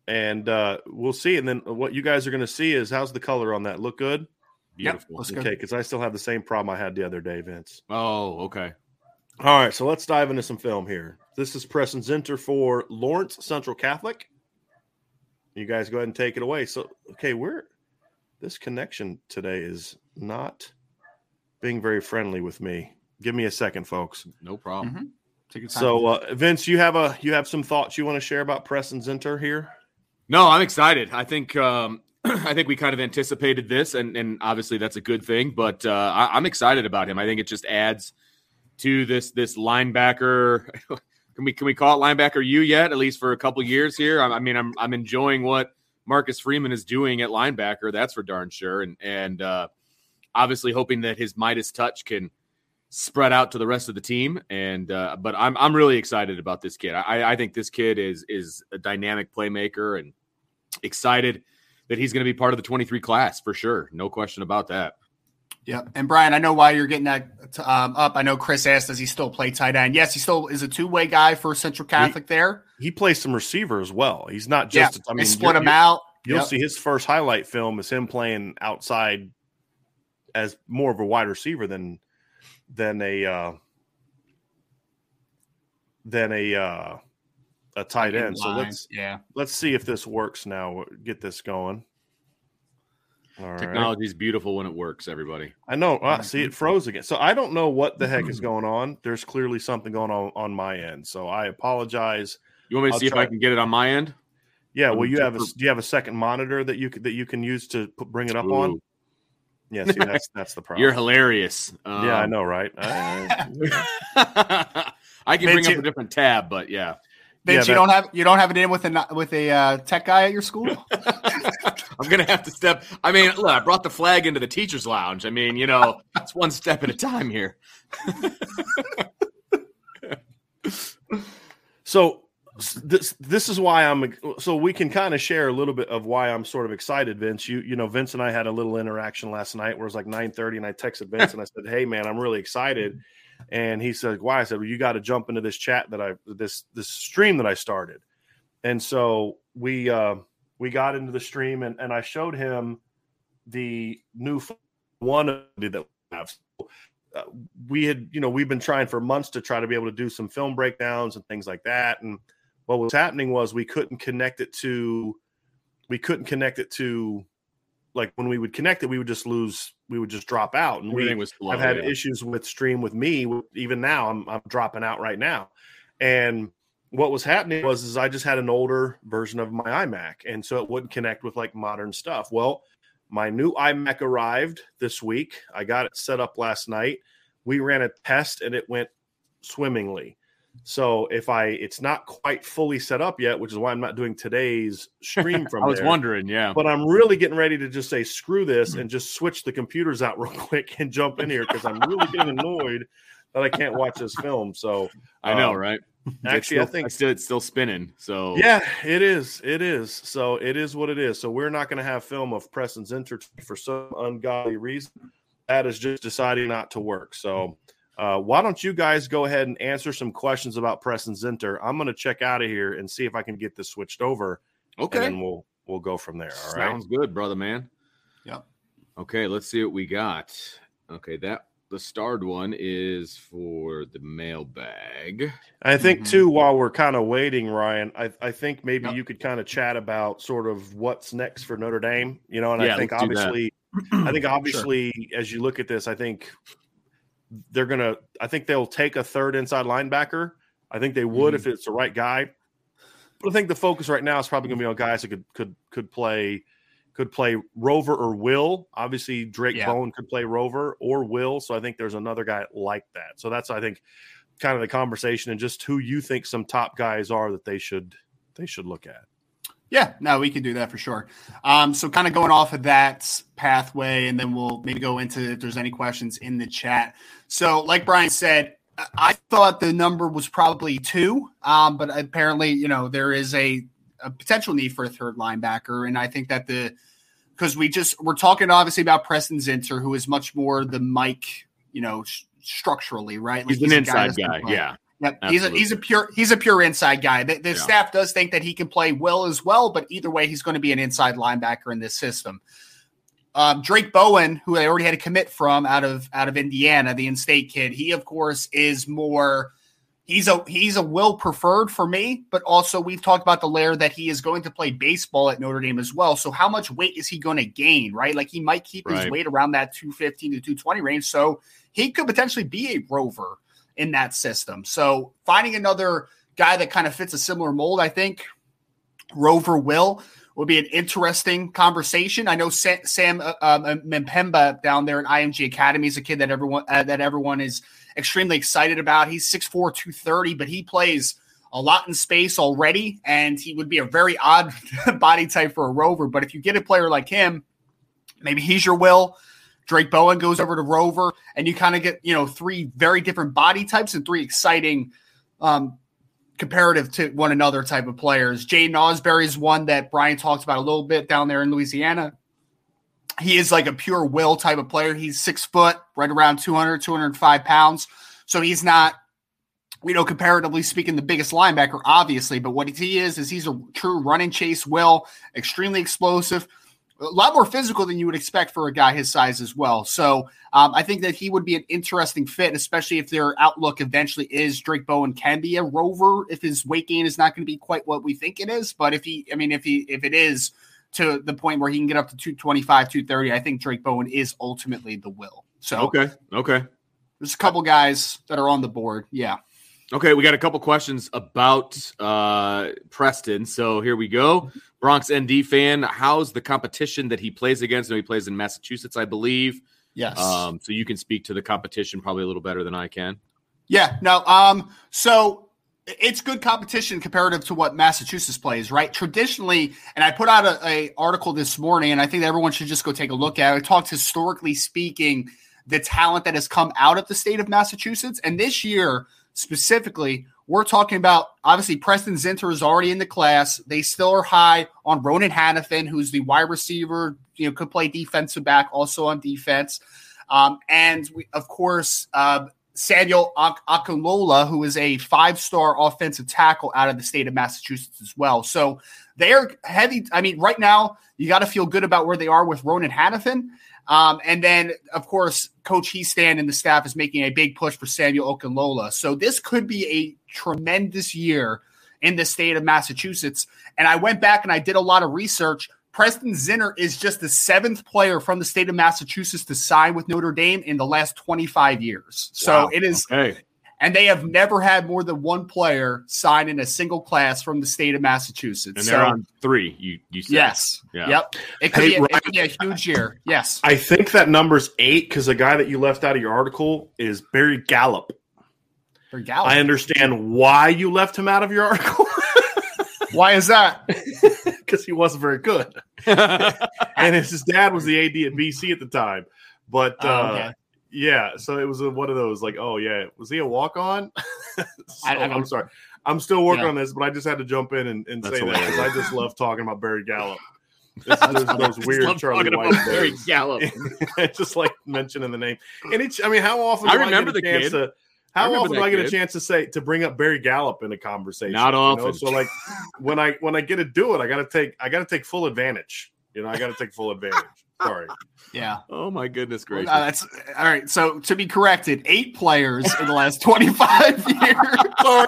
[SPEAKER 1] and uh, we'll see. And then what you guys are going to see is how's the color on that? Look good?
[SPEAKER 2] Beautiful.
[SPEAKER 1] Yep, okay, because I still have the same problem I had the other day, Vince.
[SPEAKER 4] Oh, okay.
[SPEAKER 1] All right, so let's dive into some film here. This is Preston Zinter for Lawrence Central Catholic. You guys go ahead and take it away. So, okay, we're this connection today is not being very friendly with me. Give me a second, folks.
[SPEAKER 4] No problem.
[SPEAKER 1] Mm-hmm. So, uh, Vince, you have a you have some thoughts you want to share about Preston Zinter here?
[SPEAKER 4] No, I'm excited. I think um, <clears throat> I think we kind of anticipated this, and and obviously that's a good thing. But uh, I, I'm excited about him. I think it just adds to this this linebacker. <laughs> can we can we call it linebacker you yet? At least for a couple years here. I, I mean, I'm I'm enjoying what Marcus Freeman is doing at linebacker. That's for darn sure. And and uh, obviously hoping that his Midas touch can spread out to the rest of the team. And uh, but I'm I'm really excited about this kid. I, I think this kid is is a dynamic playmaker and excited that he's going to be part of the 23 class for sure. No question about that.
[SPEAKER 2] Yep. And Brian, I know why you're getting that um, up. I know Chris asked, does he still play tight end? Yes, he still is a two way guy for Central Catholic
[SPEAKER 1] he,
[SPEAKER 2] there.
[SPEAKER 1] He plays some receiver as well. He's not just,
[SPEAKER 2] yeah, I mean, split him out.
[SPEAKER 1] You'll yep. see his first highlight film is him playing outside as more of a wide receiver than than a uh, than a uh, a tight end. So let's
[SPEAKER 2] yeah
[SPEAKER 1] let's see if this works now. Get this going.
[SPEAKER 4] Technology is beautiful when it works, everybody.
[SPEAKER 1] I know. Uh, see, it froze again. So I don't know what the heck is going on. There's clearly something going on on my end. So I apologize.
[SPEAKER 4] You want me to I'll see try... if I can get it on my end?
[SPEAKER 1] Yeah. Well, you have a do you have a second monitor that you that you can use to put, bring it up Ooh. on? Yeah. See, that's that's the <laughs> problem.
[SPEAKER 4] You're hilarious.
[SPEAKER 1] Um, yeah, I know, right? <laughs>
[SPEAKER 4] I, I can bring up a different tab, but yeah.
[SPEAKER 2] Vince, yeah, you don't have you don't have it in with a with a uh, tech guy at your school. <laughs>
[SPEAKER 4] I'm gonna have to step. I mean, look, I brought the flag into the teachers' lounge. I mean, you know, it's one step at a time here.
[SPEAKER 1] so this this is why I'm so we can kind of share a little bit of why I'm sort of excited, Vince. You you know, Vince and I had a little interaction last night where it was like 9:30, and I texted Vince and I said, "Hey, man, I'm really excited." And he said, "Why?" I said, "Well, you got to jump into this chat that I this this stream that I started." And so we uh, we got into the stream, and and I showed him the new one that we have. Uh, we had, you know, we've been trying for months to try to be able to do some film breakdowns and things like that. And what was happening was we couldn't connect it to, we couldn't connect it to like when we would connect it, we would just lose, we would just drop out. And Everything we was slow, have had yeah. issues with stream with me. Even now, I'm, I'm dropping out right now. And what was happening was is I just had an older version of my iMac, and so it wouldn't connect with like modern stuff. Well, my new iMac arrived this week. I got it set up last night. We ran a test and it went swimmingly. So if I, it's not quite fully set up yet, which is why I'm not doing today's stream <laughs> from.
[SPEAKER 4] I was
[SPEAKER 1] there.
[SPEAKER 4] wondering, yeah.
[SPEAKER 1] But I'm really getting ready to just say screw this and just switch the computers out <laughs> real quick and jump in here because I'm really getting annoyed that I can't watch this film. So
[SPEAKER 4] I know, um, right? <laughs>
[SPEAKER 1] Actually,
[SPEAKER 4] still,
[SPEAKER 1] I think
[SPEAKER 4] it's still, it's still spinning. So
[SPEAKER 1] yeah, it is. It is. So it is what it is. So we're not going to have film of Preston's Zinter for some ungodly reason. That is just deciding not to work. So uh, why don't you guys go ahead and answer some questions about Preston's Zinter? I'm going to check out of here and see if I can get this switched over.
[SPEAKER 4] Okay,
[SPEAKER 1] and we'll we'll go from there. All
[SPEAKER 4] right. Sounds good, brother man.
[SPEAKER 2] Yep.
[SPEAKER 4] Okay, let's see what we got. Okay, that the starred one is for the mailbag.
[SPEAKER 1] I think mm-hmm. too, while we're kind of waiting, Ryan, I, I think maybe yep. you could kind of chat about sort of what's next for Notre Dame. You know, and yeah, <clears throat> I think obviously, I think obviously, sure. as you look at this, I think they're gonna. I think they'll take a third inside linebacker. I think they would mm-hmm. if it's the right guy. But I think the focus right now is probably going to be on guys that could could could play could play Rover or Will. Obviously, Drayk yeah. Bowen could play Rover or Will. So I think there's another guy like that. So that's I think kind of the conversation and just who you think some top guys are that they should they should look at.
[SPEAKER 2] Yeah, no, we can do that for sure. Um, so kind of going off of that pathway, and then we'll maybe go into if there's any questions in the chat. So, like Bryan said, I thought the number was probably two, um, but apparently, you know, there is a, a potential need for a third linebacker, and I think that the because we just we're talking obviously about Preston Zinter, who is much more the Mike, you know, sh- structurally, right?
[SPEAKER 4] Like he's, he's an inside guy, guy. yeah.
[SPEAKER 2] Yep. He's a he's a pure he's a pure inside guy. The, the yeah. staff does think that he can play well as well, but either way, he's going to be an inside linebacker in this system. Um, Drayk Bowen, who they already had a commit from out of out of Indiana, the in-state kid, he of course is more. He's a he's a will preferred for me, but also we've talked about the layer that he is going to play baseball at Notre Dame as well. So how much weight is he going to gain? Right, like he might keep right. his weight around that two fifteen to two twenty range. So he could potentially be a rover in that system. So finding another guy that kind of fits a similar mold, I think Rover will will be an interesting conversation. I know Sam, Sam uh, um, uh, Mpemba down there at IMG Academy is a kid that everyone uh, that everyone is extremely excited about. He's 6'4", 230, but he plays a lot in space already, and he would be a very odd <laughs> body type for a rover. But if you get a player like him, maybe he's your will Drayk Bowen goes over to Rover, and you kind of get you know three very different body types and three exciting, um, comparative to one another type of players. Jaiden Ausberry is one that Bryan talked about a little bit down there in Louisiana. He is like a pure will type of player. He's six foot, right around 200, 205 pounds. So he's not you know, comparatively speaking, the biggest linebacker, obviously. But what he is, is he's a true run and chase will, extremely explosive, a lot more physical than you would expect for a guy his size as well. So um, I think that he would be an interesting fit, especially if their outlook eventually is Drayk Bowen can be a rover if his weight gain is not going to be quite what we think it is. But if he, I mean, if he, if it is to the point where he can get up to 225, 230, I think Drayk Bowen is ultimately the will. So,
[SPEAKER 4] okay. Okay.
[SPEAKER 2] There's a couple guys that are on the board. Yeah.
[SPEAKER 4] Okay, we got a couple questions about uh, Preston. So here we go. Bronx ND fan, how's the competition that he plays against? No, he plays in Massachusetts, I believe.
[SPEAKER 2] Yes.
[SPEAKER 4] Um, so you can speak to the competition probably a little better than I can.
[SPEAKER 2] Yeah. No. Um. So it's good competition comparative to what Massachusetts plays, right? Traditionally, and I put out a, a article this morning, and I think everyone should just go take a look at it. I talked historically speaking the talent that has come out of the state of Massachusetts, and this year specifically, we're talking about obviously Preston Zinter is already in the class. They still are high on Ronan Hanafin, who's the wide receiver, you know, could play defensive back, also on defense. Um, and we, of course, uh, Samuel Ak- Okunlola, who is a five star offensive tackle out of the state of Massachusetts as well. So they are heavy. I mean, right now, you got to feel good about where they are with Ronan Hanafin. Um, and then, of course, Coach Hiestand and the staff is making a big push for Samuel Okunlola. So this could be a tremendous year in the state of Massachusetts. And I went back and I did a lot of research. Preston Zinter is just the seventh player from the state of Massachusetts to sign with Notre Dame in the last 25 years. So wow. it is okay and they have never had more than one player sign in a single class from the state of Massachusetts.
[SPEAKER 4] And they're so, on three. You, you said.
[SPEAKER 2] yes, yeah. yep. It could, hey, be a, it could, be a, huge year. Yes,
[SPEAKER 1] I think that number's eight because the guy that you left out of your article is Barry Gallup.
[SPEAKER 2] Barry Gallup.
[SPEAKER 1] I understand why you left him out of your article. <laughs>
[SPEAKER 2] why is that? <laughs>
[SPEAKER 1] Because he wasn't very good, <laughs> and his dad was the AD at BC at the time. But oh, uh, okay. Yeah, so it was a, one of those like, oh yeah, was he a walk on? so, I, am sorry, I'm still working yeah. on this, but I just had to jump in and, and say hilarious. that I just love talking about Barry Gallup. This, is those weird Charlie White Barry
[SPEAKER 4] Gallup.
[SPEAKER 1] just like mentioning the name, and it's I mean, how often I remember I the kid. To, how often do I get kid. a chance to say to bring up Barry Gallup in a conversation?
[SPEAKER 4] Not often.
[SPEAKER 1] You know? So like <laughs> when I when I get to do it, I got to take I got to take full advantage. You know, I got to take full advantage. Sorry.
[SPEAKER 2] Yeah.
[SPEAKER 4] Oh my goodness gracious.
[SPEAKER 2] Well, that's all right. So to be corrected, eight players in the last 25 <laughs> years. Sorry.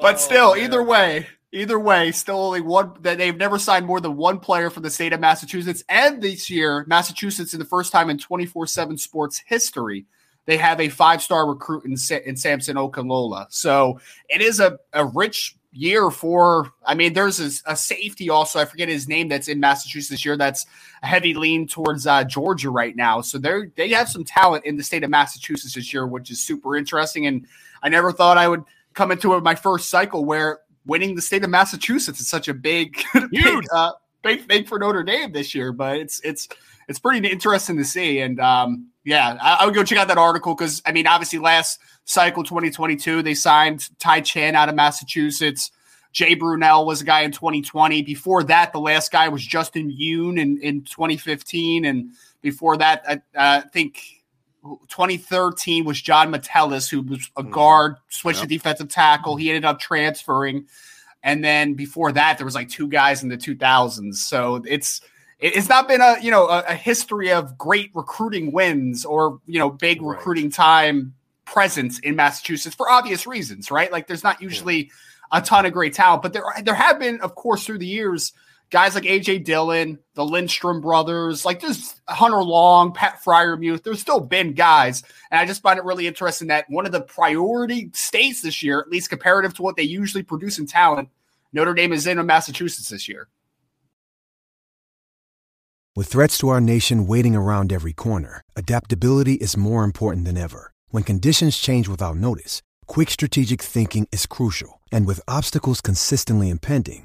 [SPEAKER 2] but oh, still, oh, either way, either way, still only one that they've never signed more than one player for the state of Massachusetts. And this year, Massachusetts, in the first time in 24 7 sports history, they have a five star recruit in, in Samson Okunlola. So it is a, a rich year for i mean there's a, a, safety also i forget his name that's in massachusetts this year that's a heavy lean towards uh, georgia right now so they're they have some talent in the state of massachusetts this year which is super interesting and i never thought i would come into my first cycle where winning the state of massachusetts is such a big <laughs> big, uh, big thing for notre dame this year but it's it's it's pretty interesting to see and um yeah i, I would go check out that article because i mean obviously last cycle 2022. They signed Ty Chan out of Massachusetts. Jay Brunelle was a guy in 2020. Before that, the last guy was Justin Yoon in, in 2015. And before that, I, uh, I think 2013 was John Metellus, who was a mm-hmm. guard, switched yep. to defensive tackle. He ended up transferring. And then before that, there was like two guys in the 2000s. So it's it's not been a you know a, a history of great recruiting wins or you know big right. recruiting time presence in Massachusetts for obvious reasons, right? Like there's not usually a ton of great talent, but there there have been, of course, through the years, guys like AJ Dillon, the Lindstrom brothers, like there's Hunter Long, Pat Freiermuth. There's still been guys, and I just find it really interesting that one of the priority states this year, at least comparative to what they usually produce in talent, Notre Dame is in Massachusetts this year.
[SPEAKER 5] With threats to our nation waiting around every corner, adaptability is more important than ever. When conditions change without notice, quick strategic thinking is crucial. And with obstacles consistently impending,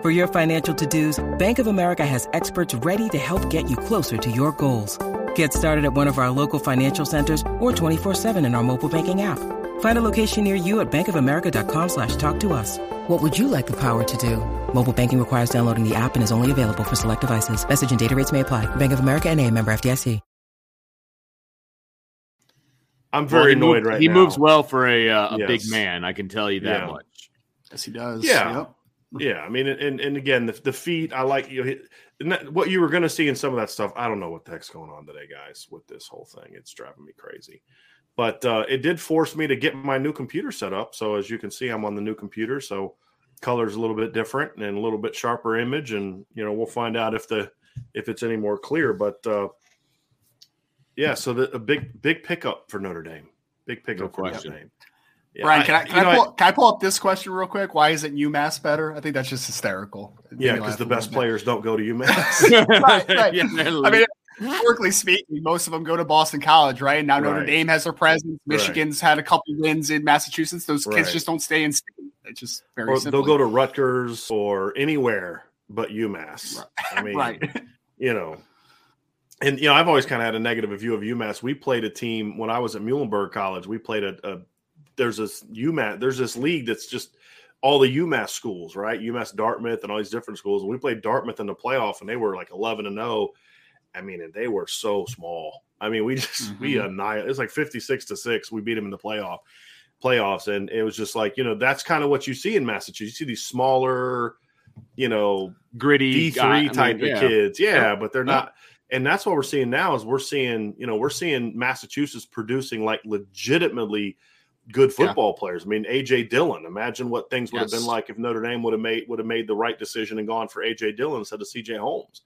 [SPEAKER 6] For your financial to-dos, Bank of America has experts ready to help get you closer to your goals. Get started at one of our local financial centers or 24-7 in our mobile banking app. Find a location near you at bankofamerica.com slash talk to us. What would you like the power to do? Mobile banking requires downloading the app and is only available for select devices. Message and data rates may apply. Bank of America and a member FDIC.
[SPEAKER 1] I'm very
[SPEAKER 4] Well,
[SPEAKER 1] annoyed
[SPEAKER 4] moved-
[SPEAKER 1] right
[SPEAKER 4] he
[SPEAKER 1] now.
[SPEAKER 4] moves well for a, uh, a
[SPEAKER 1] Yes.
[SPEAKER 4] big man. I can tell you that
[SPEAKER 1] Yeah.
[SPEAKER 4] much.
[SPEAKER 2] Yes, he does.
[SPEAKER 1] Yeah.
[SPEAKER 2] Yep.
[SPEAKER 1] Yeah, I mean, and and again, the, the feet. I like you. Know, that- what you were going to see in some of that stuff. I don't know what the heck's going on today, guys, with this whole thing. It's driving me crazy. But uh, it did force me to get my new computer set up. So as you can see, I'm on the new computer. So color's a little bit different and a little bit sharper image, and you know we'll find out if the if it's any more clear. But uh, yeah, so the, a big big pickup for Notre Dame. Big pickup for Notre. Dame. Yeah,
[SPEAKER 2] Bryan, can I, can,
[SPEAKER 1] you know,
[SPEAKER 2] I pull, can I pull up this question real quick? Why isn't UMass better? I think that's just hysterical. It
[SPEAKER 1] yeah, because the best players don't go to <laughs> UMass.
[SPEAKER 2] Right, right. <laughs>
[SPEAKER 4] Yeah,
[SPEAKER 2] I mean, historically speaking, most of them go to Boston College, right? And now Notre
[SPEAKER 1] Right.
[SPEAKER 2] Dame has their presence. Michigan's had a couple wins in Massachusetts. Those
[SPEAKER 1] Right.
[SPEAKER 2] kids just don't stay in state. It's just very
[SPEAKER 1] or
[SPEAKER 2] simple.
[SPEAKER 1] they'll go to Rutgers or anywhere but UMass. I <laughs> mean,
[SPEAKER 2] right.
[SPEAKER 1] you know, and you know, I've always kind of had a negative view of UMass. We played a team when I was at Muhlenberg College. We played a, a there's this UMass there's this league that's just all the UMass schools, right? UMass Dartmouth and all these different schools. And we played Dartmouth in the playoff, and they were like 11 and 0. I mean, and they were so small. I mean, we <laughs> just we mm-hmm. annihilated. It's like 56 to six. We beat them in the playoff playoffs, and it was just like you know that's kind of what you see in Massachusetts. You see these smaller, you know,
[SPEAKER 4] gritty
[SPEAKER 1] D
[SPEAKER 4] guy- I
[SPEAKER 1] three
[SPEAKER 4] mean,
[SPEAKER 1] type
[SPEAKER 4] yeah.
[SPEAKER 1] of kids. Yeah, but they're not. And that's what we're seeing now is we're seeing, you know, we're seeing Massachusetts producing like legitimately good
[SPEAKER 2] Yeah.
[SPEAKER 1] football players. I mean, AJ Dillon. Imagine what things would have been like if Notre Dame would have made would have made the right decision and gone for AJ Dillon instead of CJ Holmes.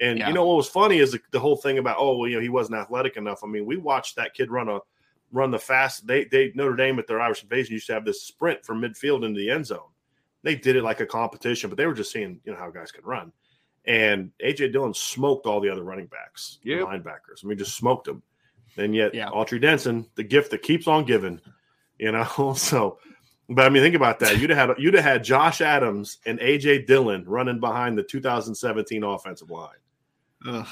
[SPEAKER 1] And
[SPEAKER 2] Yeah.
[SPEAKER 1] you know what was funny is the, the whole thing about oh well, you know he wasn't athletic enough. I mean, we watched that kid run a run the fast. They they Notre Dame at their Irish invasion used to have this sprint from midfield into the end zone. They did it like a competition, but they were just seeing you know how guys could run. And AJ Dillon smoked all the other running backs,
[SPEAKER 4] Yep.
[SPEAKER 1] linebackers. I mean, just smoked them. And yet,
[SPEAKER 2] Yeah.
[SPEAKER 1] Autry Denson, the gift that keeps on giving, you know. <laughs> So, but I mean, think about that. You'd have had you'd have had Josh Adams and AJ Dillon running behind the 2017 offensive line.
[SPEAKER 2] Ugh.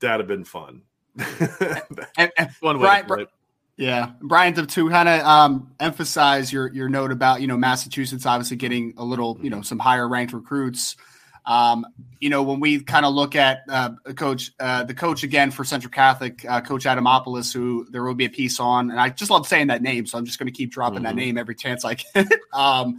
[SPEAKER 1] That'd have been fun. <laughs>
[SPEAKER 2] And, and
[SPEAKER 4] One way
[SPEAKER 2] Bryan,
[SPEAKER 4] to.
[SPEAKER 2] Yeah, Bryan, to, to kind of um, emphasize your your note about you know Massachusetts obviously getting a little you know some higher ranked recruits. Um, you know when we kind of look at uh, coach uh, the coach again for Central Catholic, uh, Coach Adamopoulos, who there will be a piece on, and I just love saying that name, so I'm just going to keep dropping that
[SPEAKER 1] Mhm.
[SPEAKER 2] name every chance I can. <laughs> um,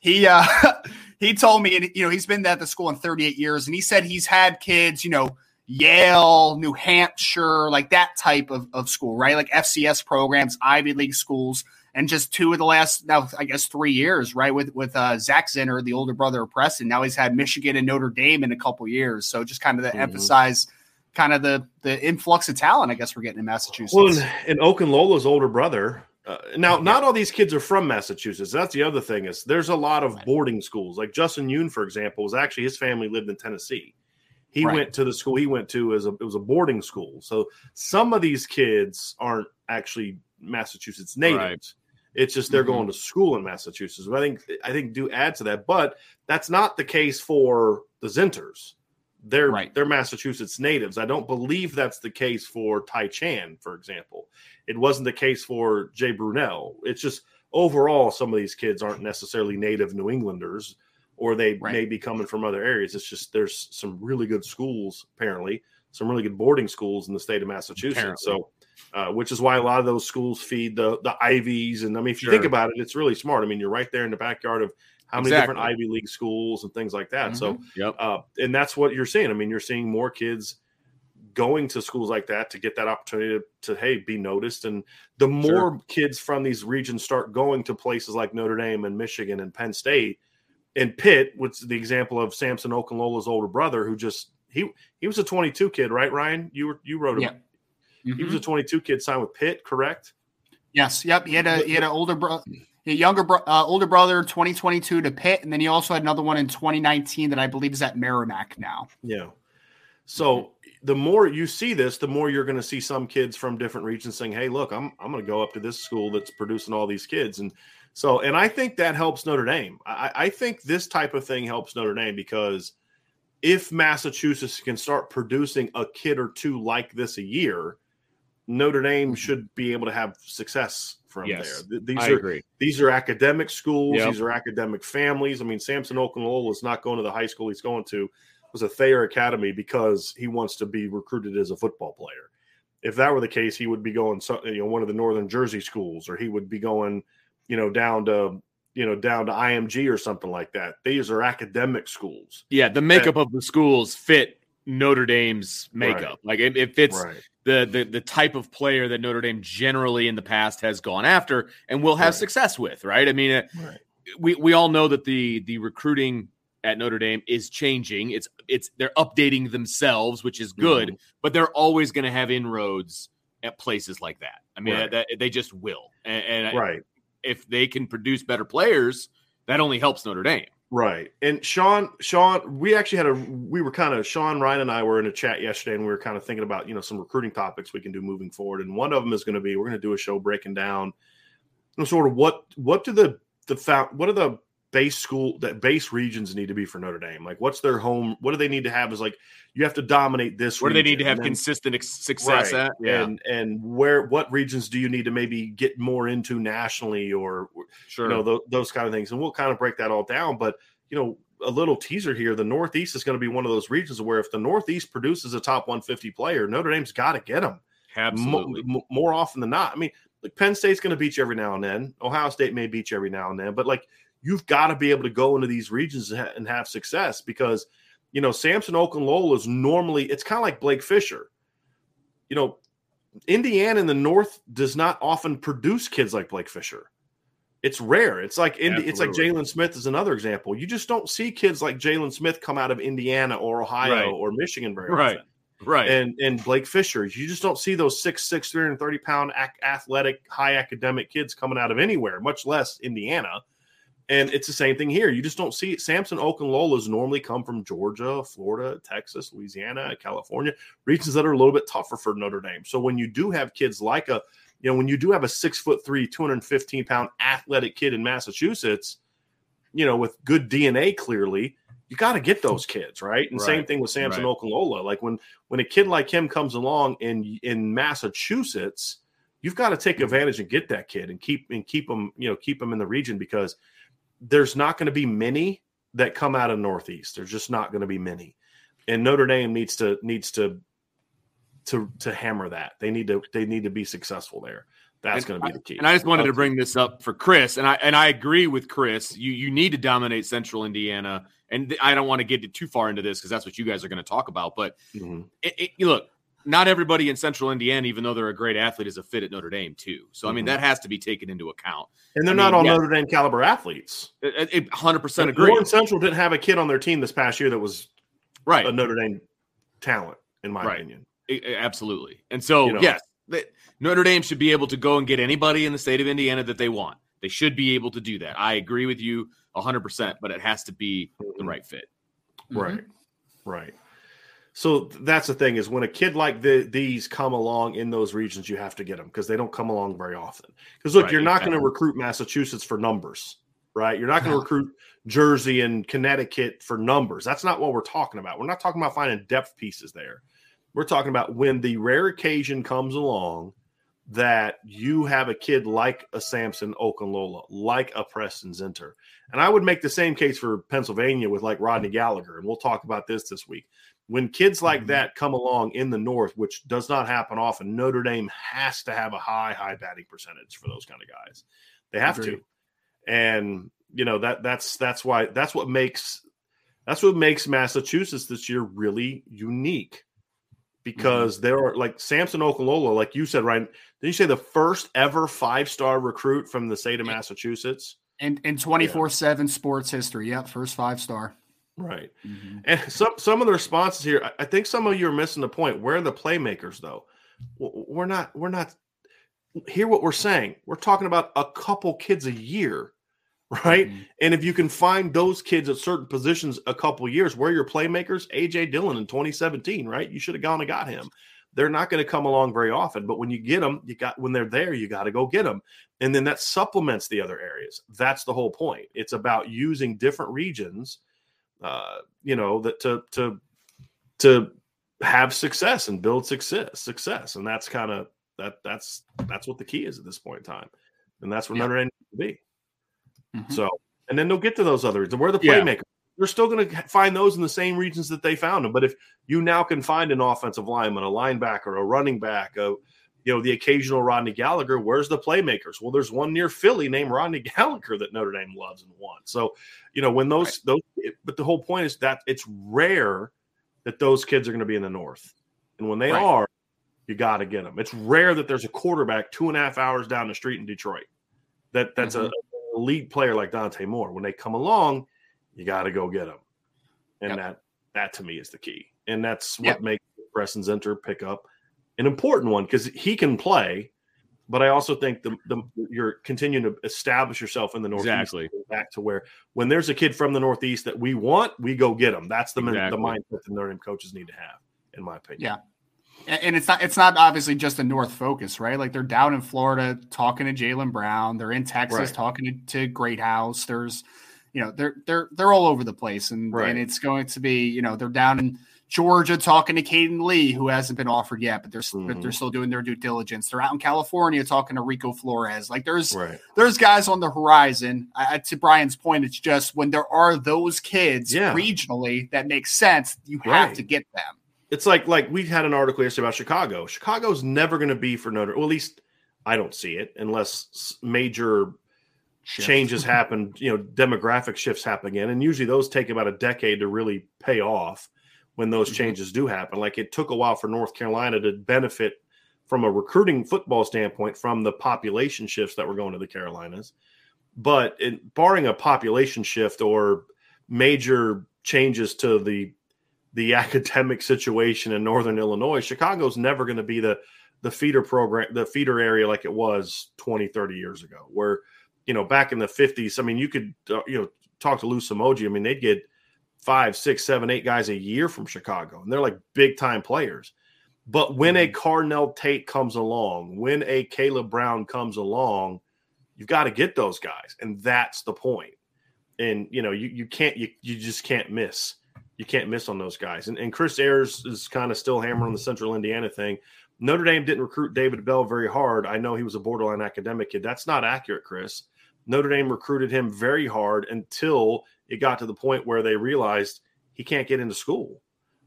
[SPEAKER 2] he uh, <laughs> he told me, and you know he's been at the school in 38 years, and he said he's had kids, you know. Yale, New Hampshire, like that type of, of school, right? Like FCS programs, Ivy League schools, and just two of the last now, I guess three years, right? With with uh, Zach Zinter, the older brother of Preston. Now he's had Michigan and Notre Dame in a couple years. So just kind of to
[SPEAKER 1] Mhm.
[SPEAKER 2] emphasize kind of the the influx of talent, I guess we're getting in Massachusetts.
[SPEAKER 1] Well, and, and Okunlola's older brother. Uh, now, not all these kids are from Massachusetts. That's the other thing is there's a lot of boarding schools. Like Justin Yoon, for example, was actually his family lived in Tennessee. He
[SPEAKER 2] Right.
[SPEAKER 1] went to the school he went to as a it was a boarding school. So some of these kids aren't actually Massachusetts natives.
[SPEAKER 4] Right.
[SPEAKER 1] It's just they're
[SPEAKER 2] Mhm.
[SPEAKER 1] going to school in Massachusetts. But I think I think do add to that. But that's not the case for the Zinters. They're
[SPEAKER 2] Right.
[SPEAKER 1] they're Massachusetts natives. I don't believe that's the case for Ty Chan, for example. It wasn't the case for Jay Brunelle. It's just overall some of these kids aren't necessarily native New Englanders, or they
[SPEAKER 2] Right.
[SPEAKER 1] may be coming from other areas. It's just there's some really good schools, apparently, some really good boarding schools in the state of Massachusetts.
[SPEAKER 4] Apparently.
[SPEAKER 1] So, uh, which is why a lot of those schools feed the the Ivies. And I mean, if you think about it, it's really smart. I mean, you're right there in the backyard of how many
[SPEAKER 4] Exactly.
[SPEAKER 1] different Ivy League schools and things like that. So,
[SPEAKER 4] Yep.
[SPEAKER 1] uh, and that's what you're seeing. I mean, you're seeing more kids going to schools like that to get that opportunity to, to hey be noticed and the more
[SPEAKER 4] Sure.
[SPEAKER 1] kids from these regions start going to places like notre dame and michigan and penn state and pitt which is the example of samson okunlola's older brother who just he he was a 22 kid, right? Ryan, you were you wrote him.
[SPEAKER 2] Yeah.
[SPEAKER 1] He
[SPEAKER 2] Mm-hmm.
[SPEAKER 1] was a 22 kid signed with Pitt, correct?
[SPEAKER 2] Yes. Yep. He had a he had an older brother. A younger bro- uh, older brother, 2022 to Pitt, and then he also had another one in 2019 that I believe is at Merrimack now.
[SPEAKER 1] Yeah. So the more you see this, the more you're going to see some kids from different regions saying, "Hey, look, I'm I'm going to go up to this school that's producing all these kids," and so and I think that helps Notre Dame. I, I think this type of thing helps Notre Dame because if Massachusetts can start producing a kid or two like this a year, Notre Dame should be able to have success from
[SPEAKER 4] Yes,
[SPEAKER 1] there. Th- These
[SPEAKER 4] I
[SPEAKER 1] are
[SPEAKER 4] agree.
[SPEAKER 1] these are academic schools.
[SPEAKER 4] Yep.
[SPEAKER 1] These are academic families. I mean, Samson Okunlola is not going to the high school he's going to. It was a Thayer Academy because he wants to be recruited as a football player. If that were the case, he would be going, so, you know, one of the Northern Jersey schools, or he would be going, you know, down to, you know, down to IMG or something like that. These are academic schools.
[SPEAKER 4] Yeah, the makeup of the schools fit Notre Dame's makeup. Like it, it fits
[SPEAKER 1] Right.
[SPEAKER 4] The, the the type of player that Notre Dame generally in the past has gone after and will have
[SPEAKER 1] Right.
[SPEAKER 4] success with. Right? I mean, uh,
[SPEAKER 1] Right.
[SPEAKER 4] we we all know that the the recruiting at Notre Dame is changing. It's it's they're updating themselves, which is good,
[SPEAKER 1] Mm-hmm.
[SPEAKER 4] but they're always going to have inroads at places like that. I mean,
[SPEAKER 1] Right.
[SPEAKER 4] that, they just will. And, and
[SPEAKER 1] Right.
[SPEAKER 4] if they can produce better players, that only helps Notre Dame.
[SPEAKER 1] Right. And Sean, Sean, we actually had a we were kind of Sean Ryan and I were in a chat yesterday and we were kind of thinking about, you know, some recruiting topics we can do moving forward. And one of them is going to be we're going to do a show breaking down sort of what what do the the what are the base school that base regions need to be for Notre Dame? Like what's their home what do they need to have is like you have to dominate this
[SPEAKER 4] Where do they need to have
[SPEAKER 1] then-
[SPEAKER 4] consistent success
[SPEAKER 1] right.
[SPEAKER 4] at? Yeah,
[SPEAKER 1] And and where what regions do you need to maybe get more into nationally or
[SPEAKER 4] sure.
[SPEAKER 1] you know tho- those kind of things and we'll kind of break that all down but you know a little teaser here the northeast is going to be one of those regions where if the northeast produces a top 150 player notre dame's got to get them
[SPEAKER 4] Absolutely.
[SPEAKER 1] more often than not i mean like penn state's going to beat you every now and then ohio state may beat you every now and then but like you've got to be able to go into these regions and, have success because you know samson Oakland okunlola is normally it's kind of like blake fisher you know indiana in the north does not often produce kids like blake fisher it's rare. It's like Indi- it's like. Jalen Smith is another example. You just don't see kids like Jalen Smith come out of Indiana or Ohio
[SPEAKER 4] Right.
[SPEAKER 1] or Michigan very
[SPEAKER 4] Right.
[SPEAKER 1] often.
[SPEAKER 4] right.
[SPEAKER 1] And and Blake Fisher, you just don't see those six six, 330 pound ac- athletic, high academic kids coming out of anywhere, much less Indiana. And it's the same thing here. You just don't see it. Samson Okunlola's normally come from Georgia, Florida, Texas, Louisiana, California, regions that are a little bit tougher for Notre Dame. So when you do have kids like a you know, when you do have a six foot three, 215 pound athletic kid in Massachusetts, you know, with good DNA clearly, you got to get those kids, right? And same thing with Samson
[SPEAKER 4] right.
[SPEAKER 1] Okunlola. Like when when a kid like him comes along in in Massachusetts, you've got to take mm-hmm. advantage and get that kid and keep and keep him, you know, keep him in the region because there's not going to be many that come out of Northeast. There's just not going to be many. And Notre Dame needs to needs to to to hammer that. They need to they need to be successful there. That's going to be the key.
[SPEAKER 4] And I just wanted to bring this up for Chris, and I and I agree with Chris. You you need to dominate Central Indiana, and I don't want to get too far into this because that's what you guys are going to talk about. But
[SPEAKER 1] Mhm.
[SPEAKER 4] it, it, look, not everybody in Central Indiana, even though they're a great athlete, is a fit at Notre Dame too. So I mean
[SPEAKER 1] Mhm.
[SPEAKER 4] that has to be taken into account.
[SPEAKER 1] And they're
[SPEAKER 4] I
[SPEAKER 1] not
[SPEAKER 4] mean,
[SPEAKER 1] all
[SPEAKER 4] yeah.
[SPEAKER 1] Notre Dame caliber athletes.
[SPEAKER 4] Hundred percent agree.
[SPEAKER 1] Warren Central didn't have a kid on their team this past year that was
[SPEAKER 4] Right.
[SPEAKER 1] a Notre Dame talent, in my
[SPEAKER 4] Right.
[SPEAKER 1] opinion.
[SPEAKER 4] I- I- Absolutely. And so,
[SPEAKER 1] You know.
[SPEAKER 4] yes, the- Notre Dame should be able to go and get anybody in the state of Indiana that they want. They should be able to do that. I agree with you 100%, but it has to be the
[SPEAKER 1] Mhm.
[SPEAKER 4] right fit.
[SPEAKER 1] Right. Right. So that's the thing is when a kid like the, these come along in those regions, you have to get them because they don't come along very often. Because look,
[SPEAKER 4] Right,
[SPEAKER 1] you're not going to recruit Massachusetts for numbers, right? You're not going to recruit Jersey and Connecticut for numbers. That's not what we're talking about. We're not talking about finding depth pieces there. We're talking about when the rare occasion comes along that you have a kid like a Samson Okunlola, like a Preston Zinter. And I would make the same case for Pennsylvania with like Rodney Gallagher. And we'll talk about this this week. When kids like
[SPEAKER 4] Mhm.
[SPEAKER 1] that come along in the North, which does not happen often, Notre Dame has to have a high, high batting percentage for those kind of guys. They have
[SPEAKER 2] Agreed.
[SPEAKER 1] to. And you know that that's that's why that's what makes that's what makes Massachusetts this year really unique because there are like Samson Okunlola, like you said, Ryan. Did you say the first ever five star recruit from the state of Massachusetts?
[SPEAKER 2] And in 24 7 sports history. Yep. First five star.
[SPEAKER 1] Right. Mm-hmm. And some some of the responses here, I think some of you are missing the point. Where are the playmakers though? We're not we're not hear what we're saying. We're talking about a couple kids a year, <laughs> right? Mm-hmm. And if you can find those kids at certain positions a couple years, where your playmakers, AJ Dillon in 2017, right? You should have gone and got him. They're not going to come along very often, but when you get them, you got when they're there, you got to go get them. And then that supplements the other areas. That's the whole point. It's about using different regions uh, you know, that to to to have success and build success success, and that's kind of that that's that's what the key is at this point in time, and that's where yeah. Notre Dame needs to be. Mm-hmm. So, and then they'll get to those others. Where the playmakers, yeah. you're still going to find those in the same regions that they found them. But if you now can find an offensive lineman, a linebacker, a running back, a you know, the occasional Rodney Gallagher. Where's the playmakers? Well, there's one near Philly named Rodney <laughs> Gallagher that Notre Dame loves and wants. So, you know, when those right. those, but the whole point is that it's rare that those kids are going to be in the North, and when they right. are, you got to get them. It's rare that there's a quarterback two and a half hours down the street in Detroit that that's mm-hmm. a, lead player like Dante Moore. When they come along, you got to go get them, and yep. that that to me is the key, and that's what yep. makes Preston Zinter pick up an important one because he can play. But I also think the, the you're continuing to establish yourself in the Northeast
[SPEAKER 4] exactly.
[SPEAKER 1] back to where when there's a kid from the Northeast that we want, we go get them. That's the, exactly. the mindset the Notre Dame coaches need to have, in my opinion.
[SPEAKER 2] Yeah, and it's not it's not obviously just a north focus right like they're down in florida talking to Jalen brown they're in texas right. talking to, to greathouse there's you know they're they're they're all over the place and right. and it's going to be you know they're down in Georgia talking to Caden Lee, who hasn't been offered yet, but they're mm-hmm. they're still doing their due diligence. They're out in California talking to Rico Flores. Like there's right. there's guys on the horizon. To Bryan's point, it's just when there are those kids yeah. regionally that makes sense, you have to get them.
[SPEAKER 1] It's like like we had an article yesterday about Chicago. Chicago's never going to be for Notre. Well, at least I don't see it unless major Shift. changes <laughs> happen. You know, demographic shifts happen again, and usually those take about a decade to really pay off when those mm-hmm. changes do happen. Like it took a while for North Carolina to benefit from a recruiting football standpoint from the population shifts that were going to the Carolinas. But it, barring a population shift or major changes to the the <laughs> academic situation in northern Illinois, Chicago's never going to be the the feeder program, the feeder area like it was 20, 30 years ago, where, you know, back in the 50s, I mean, you could, uh, you know, talk to Lou Somogyi. I mean, they'd get five, six, seven, eight guys a year from Chicago, and they're like big time players. But when a mm-hmm. Carnell Tate comes along, when a Caleb Brown comes along, you've got to get those guys, and that's the point. And you know, you you can't you you just can't miss. You can't miss on those guys. And, and Chris Ayers is kind of still hammering the Central Indiana thing. Notre Dame didn't recruit David Bell very hard. I know he was a borderline academic kid. That's not accurate, Chris. Notre Dame recruited him very hard until it got to the point where they realized he can't get into school.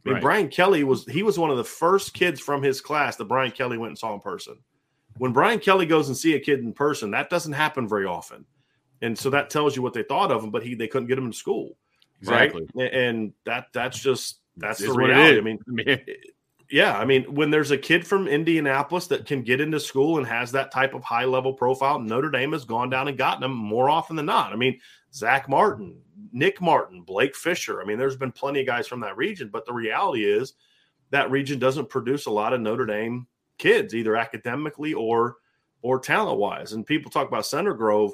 [SPEAKER 1] I mean, right. Brian Kelly was he was one of the first kids from his class that Brian Kelly went and saw in person. When Brian Kelly goes and see a kid in person, that doesn't happen very often, and so that tells you what they thought of him. But he they couldn't get him to school, exactly. right? And that that's just that's the reality. I mean, <laughs> yeah, I mean, when there's a kid from Indianapolis that can get into school and has that type of high level profile, Notre Dame has gone down and gotten them more often than not. I mean, Zach Martin, Nick Martin, Blake Fisher. I mean, there's been plenty of guys from that region, but the reality is that region doesn't produce a lot of Notre Dame kids, either academically or or talent wise. And people talk about Center Grove.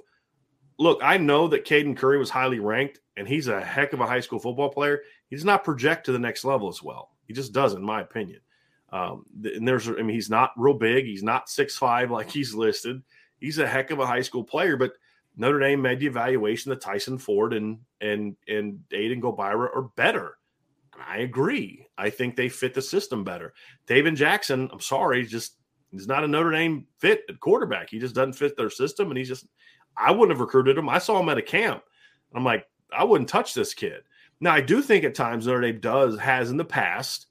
[SPEAKER 1] Look, I know that Caden Curry was highly ranked, and he's a heck of a high school football player. He does not project to the next level as well. He just doesn't, in my opinion. Um, and there's, I mean, he's not real big. He's not six five like he's listed. He's a heck of a high school player, but Notre Dame made the evaluation that Tyson Ford and and and Aiden Gobaira are better. And I agree. I think they fit the system better. David Jackson, I'm sorry, just he's not a Notre Dame fit at quarterback. He just doesn't fit their system, and he's just. I wouldn't have recruited him. I saw him at a camp. I'm like, I wouldn't touch this kid. Now, I do think at times Notre Dame does has in the past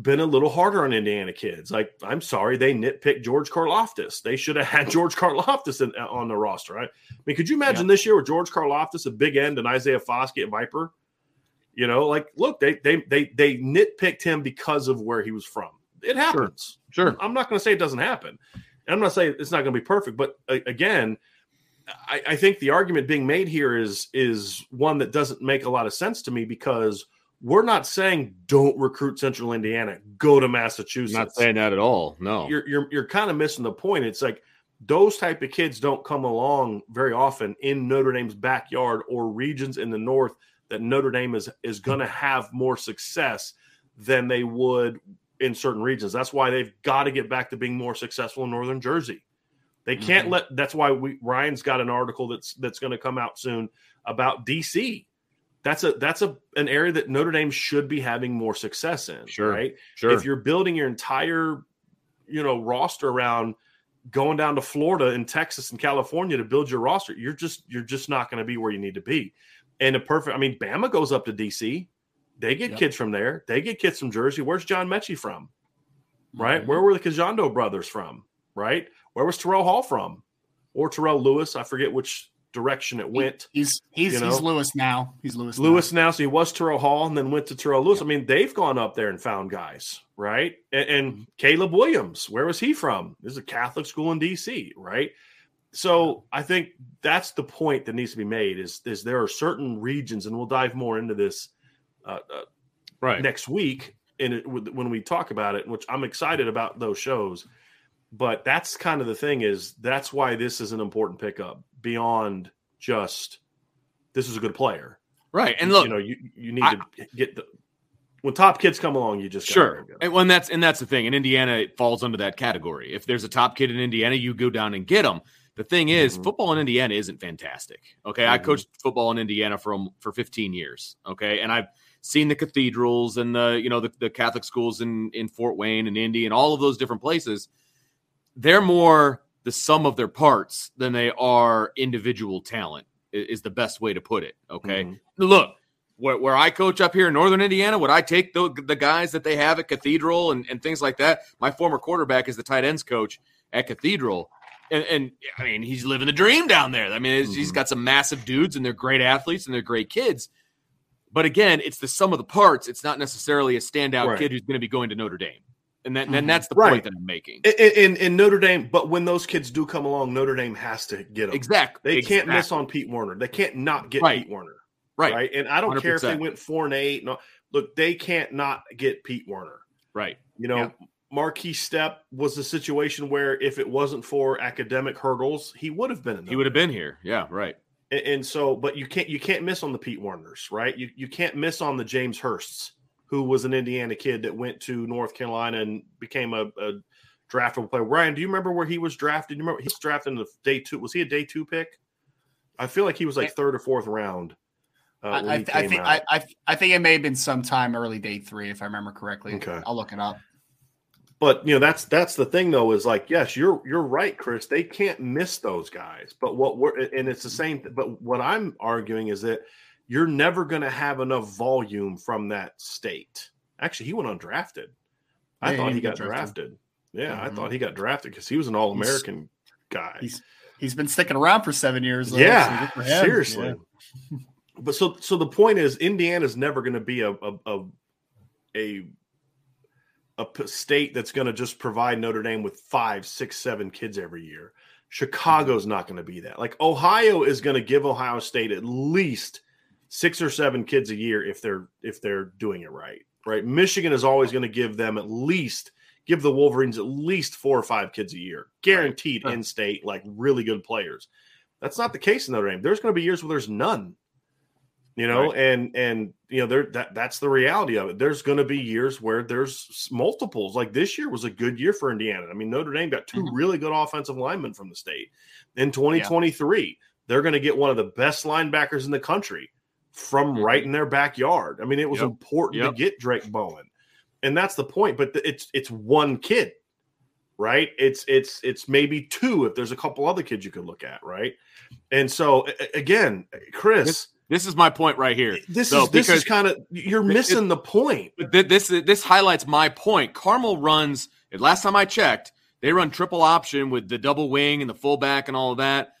[SPEAKER 1] been a little harder on Indiana kids. Like, I'm sorry, they nitpicked George Karlaftis. They should have had <laughs> George Karlaftis in, on the roster. Right? I mean, could you imagine yeah. this year with George Karlaftis, a big end, and Isaiah Foskey at Viper? You know, like, look, they they they they nitpicked him because of where he was from. It happens.
[SPEAKER 4] Sure. sure.
[SPEAKER 1] I'm not going to say it doesn't happen. And I'm not saying it's not going to be perfect, but again, I, I think the argument being made here is is one that doesn't make a lot of sense to me because we're not saying don't recruit Central Indiana, go to Massachusetts.
[SPEAKER 4] I'm not saying that at all. No,
[SPEAKER 1] you're you're you're kind of missing the point. It's like those type of kids don't come along very often in Notre Dame's backyard or regions in the north that Notre Dame is is going to have more success than they would in certain regions. That's why they've got to get back to being more successful in Northern Jersey. They can't mm-hmm. let. That's why we Ryan's got an article that's that's going to come out soon about DC. That's a that's a an area that Notre Dame should be having more success in.
[SPEAKER 4] Sure,
[SPEAKER 1] right.
[SPEAKER 4] Sure.
[SPEAKER 1] If you're building your entire, you know, roster around going down to Florida and Texas and California to build your roster, you're just you're just not going to be where you need to be. And a perfect, I mean, Bama goes up to DC. They get yep. kids from there. They get kids from Jersey. Where's John Metchie from? Right. Mm-hmm. Where were the Kouandjio brothers from? Right. Where was Terrell Hall from? Or Terrell Lewis? I forget which direction it went.
[SPEAKER 2] He's he's you know? he's Lewis now. He's Lewis.
[SPEAKER 1] Lewis now. now. So he was Terrell Hall and then went to Terrell Lewis. I mean, they've gone up there and found guys, right? And, and mm-hmm. Caleb Williams, where was he from? This is a Catholic school in DC, right? So I think that's the point that needs to be made is is there are certain regions, and we'll dive more into this uh, uh,
[SPEAKER 4] right
[SPEAKER 1] next week in it, when we talk about it, which I'm excited about those shows. But that's kind of the thing is that's why this is an important pickup beyond just this is a good player,
[SPEAKER 4] right? And look,
[SPEAKER 1] you know, you you need I, to get the when top kids come along, you just
[SPEAKER 4] sure. And when that's and that's the thing in Indiana, it falls under that category. If there's a top kid in Indiana, you go down and get them. The thing is, mm-hmm. football in Indiana isn't fantastic. Okay, mm-hmm. I coached football in Indiana for um, for 15 years. Okay, and I've seen the cathedrals and the you know the, the Catholic schools in in Fort Wayne and Indy and all of those different places. They're more the sum of their parts than they are individual talent. Is the best way to put it. Okay, mm-hmm. look. Where, where I coach up here in Northern Indiana, would I take the, the guys that they have at Cathedral and, and things like that? My former quarterback is the tight ends coach at Cathedral and, and, I mean, he's living the dream down there. I mean, mm-hmm. he's got some massive dudes, and they're great athletes, and they're great kids. But again, it's the sum of the parts. It's not necessarily a standout right. kid who's going to be going to Notre Dame. And then, mm-hmm. that's the right. point that I'm making.
[SPEAKER 1] In, in, in, Notre Dame, but when those kids do come along, Notre Dame has to get them.
[SPEAKER 4] Exactly.
[SPEAKER 1] They
[SPEAKER 4] exactly.
[SPEAKER 1] can't miss on Pete Werner. They can't not get
[SPEAKER 4] right.
[SPEAKER 1] Pete Werner.
[SPEAKER 4] Right.
[SPEAKER 1] Right. And I don't 100%. care if they went four and eight. No, look, they can't not get Pete Werner.
[SPEAKER 4] Right.
[SPEAKER 1] You know, yeah. Markese Stepp was a situation where if it wasn't for academic hurdles, he would have been. In.
[SPEAKER 4] He would have been here. Yeah, right.
[SPEAKER 1] And, and, so, but you can't you can't miss on the Pete Werners, right? You you can't miss on the James Hursts, who was an Indiana kid that went to North Carolina and became a, a draftable player. Ryan, do you remember where he was drafted? Do you remember he was drafted in the day two? Was he a day two pick? I feel like he was like third or fourth round.
[SPEAKER 2] Uh, I, I, I, think I, I, I think it may have been sometime early day three, if I remember correctly. Okay, I'll look it up.
[SPEAKER 1] But you know that's that's the thing though is like yes you're you're right Chris they can't miss those guys but what we're and it's the same but what I'm arguing is that you're never going to have enough volume from that state. Actually, he went undrafted. I yeah, thought he, he got drafted. drafted. Yeah, mm-hmm. I thought he got drafted because he was an All American guy.
[SPEAKER 2] He's he's been sticking around for seven years.
[SPEAKER 1] Though, yeah, so seriously. Yeah. <laughs> but so so the point is, Indiana's never going to be a a, a, a a state that's going to just provide Notre Dame with five, six, seven kids every year. Chicago's not going to be that. Like Ohio is going to give Ohio State at least six or seven kids a year if they're if they're doing it right. Right. Michigan is always going to give them at least give the Wolverines at least four or five kids a year, guaranteed right. in state, like really good players. That's not the case in Notre Dame. There's going to be years where there's none you know right. and and you know there that that's the reality of it there's going to be years where there's multiples like this year was a good year for indiana i mean notre dame got 2 mm-hmm. really good offensive linemen from the state in 2023 yeah. they're going to get one of the best linebackers in the country from mm-hmm. right in their backyard i mean it was yep. important yep. to get Drayk bowen and that's the point but it's it's one kid right it's it's it's maybe two if there's a couple other kids you could look at right and so again chris
[SPEAKER 4] this is my point right here.
[SPEAKER 1] This so, is this is kind of you're missing it, the point.
[SPEAKER 4] This this highlights my point. Carmel runs. Last time I checked, they run triple option with the double wing and the fullback and all of that.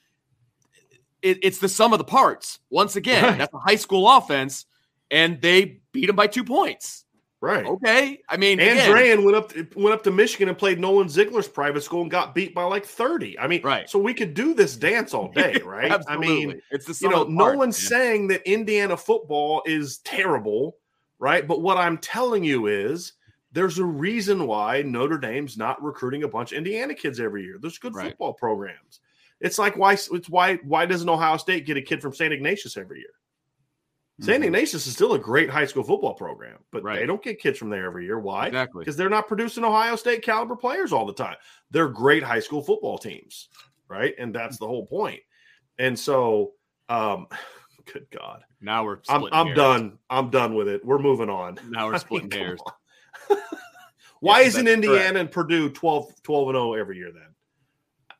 [SPEAKER 4] It, it's the sum of the parts. Once again, right. that's a high school offense, and they beat them by two points.
[SPEAKER 1] Right.
[SPEAKER 4] Okay. I mean,
[SPEAKER 1] And
[SPEAKER 4] again,
[SPEAKER 1] went up to, went up to Michigan and played Nolan Ziegler's private school and got beat by like 30. I mean,
[SPEAKER 4] Right.
[SPEAKER 1] so we could do this dance all day, <laughs> right? I mean,
[SPEAKER 4] Absolutely. it's the
[SPEAKER 1] you
[SPEAKER 4] sum
[SPEAKER 1] know,
[SPEAKER 4] of the
[SPEAKER 1] no one's
[SPEAKER 4] man.
[SPEAKER 1] saying that Indiana football is terrible, right? But what I'm telling you is there's a reason why Notre Dame's not recruiting a bunch of Indiana kids every year. There's good
[SPEAKER 4] Right.
[SPEAKER 1] football programs. It's like why it's why why doesn't Ohio State get a kid from St. Ignatius every year? St.
[SPEAKER 4] Mhm.
[SPEAKER 1] Ignatius is still a great high school football program, but
[SPEAKER 4] Right.
[SPEAKER 1] they don't get kids from there every year. Why?
[SPEAKER 4] Exactly.
[SPEAKER 1] Because they're not producing Ohio State caliber players all the time. They're great high school football teams, right? And that's the whole point. And so, um, <sighs> good God,
[SPEAKER 4] Now we're
[SPEAKER 1] I'm I'm done. I'm done with it. We're moving on.
[SPEAKER 4] Now we're <laughs>
[SPEAKER 1] mean,
[SPEAKER 4] splitting
[SPEAKER 1] come
[SPEAKER 4] hairs. <laughs>
[SPEAKER 1] Why isn't Indiana
[SPEAKER 4] correct.
[SPEAKER 1] and Purdue 12, 12 and 0 every year then?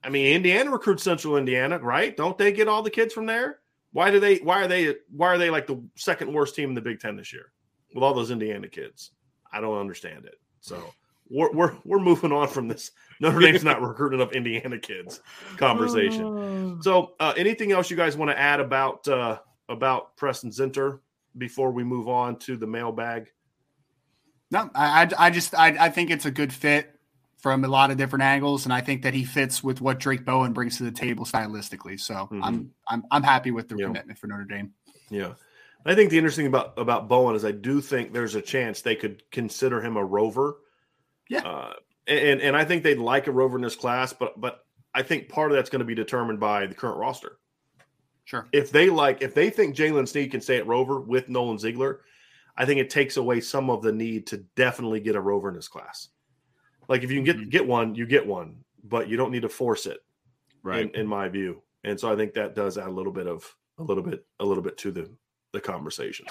[SPEAKER 1] I mean, Indiana recruits Central Indiana, right? Don't they get all the kids from there? Why do they why are they why are they like the second worst team in the Big Ten this year with all those Indiana kids? I don't understand it. So we're we're, we're moving on from this. Notre Dame's not recruiting enough Indiana kids conversation. So uh, anything else you guys want to add about uh, about Preston Zinter before we move on to the mailbag?
[SPEAKER 2] No, I, I, I just I, I think it's a good fit from a lot of different angles, and I think that he fits with what Drayk Bowen brings to the table stylistically. So I'm I'm I'm happy with the
[SPEAKER 1] Yeah.
[SPEAKER 2] commitment for Notre Dame.
[SPEAKER 1] Yeah. I think the interesting about about Bowen is I do think there's a chance they could consider him a rover.
[SPEAKER 2] Yeah.
[SPEAKER 1] Uh, and and I think they'd like a rover in this class, but but I think part of that's going to be determined by the current roster.
[SPEAKER 2] Sure.
[SPEAKER 1] If they like, if they think Jaylen Sneed can stay at rover with Nolan Ziegler, I think it takes away some of the need to definitely get a rover in this class. Like if you can get
[SPEAKER 2] Mhm.
[SPEAKER 1] get one, you get one, but you don't need to force it
[SPEAKER 4] Right.
[SPEAKER 1] in, in my view. And so I think that does add a little bit of a little bit a little bit to the the conversations.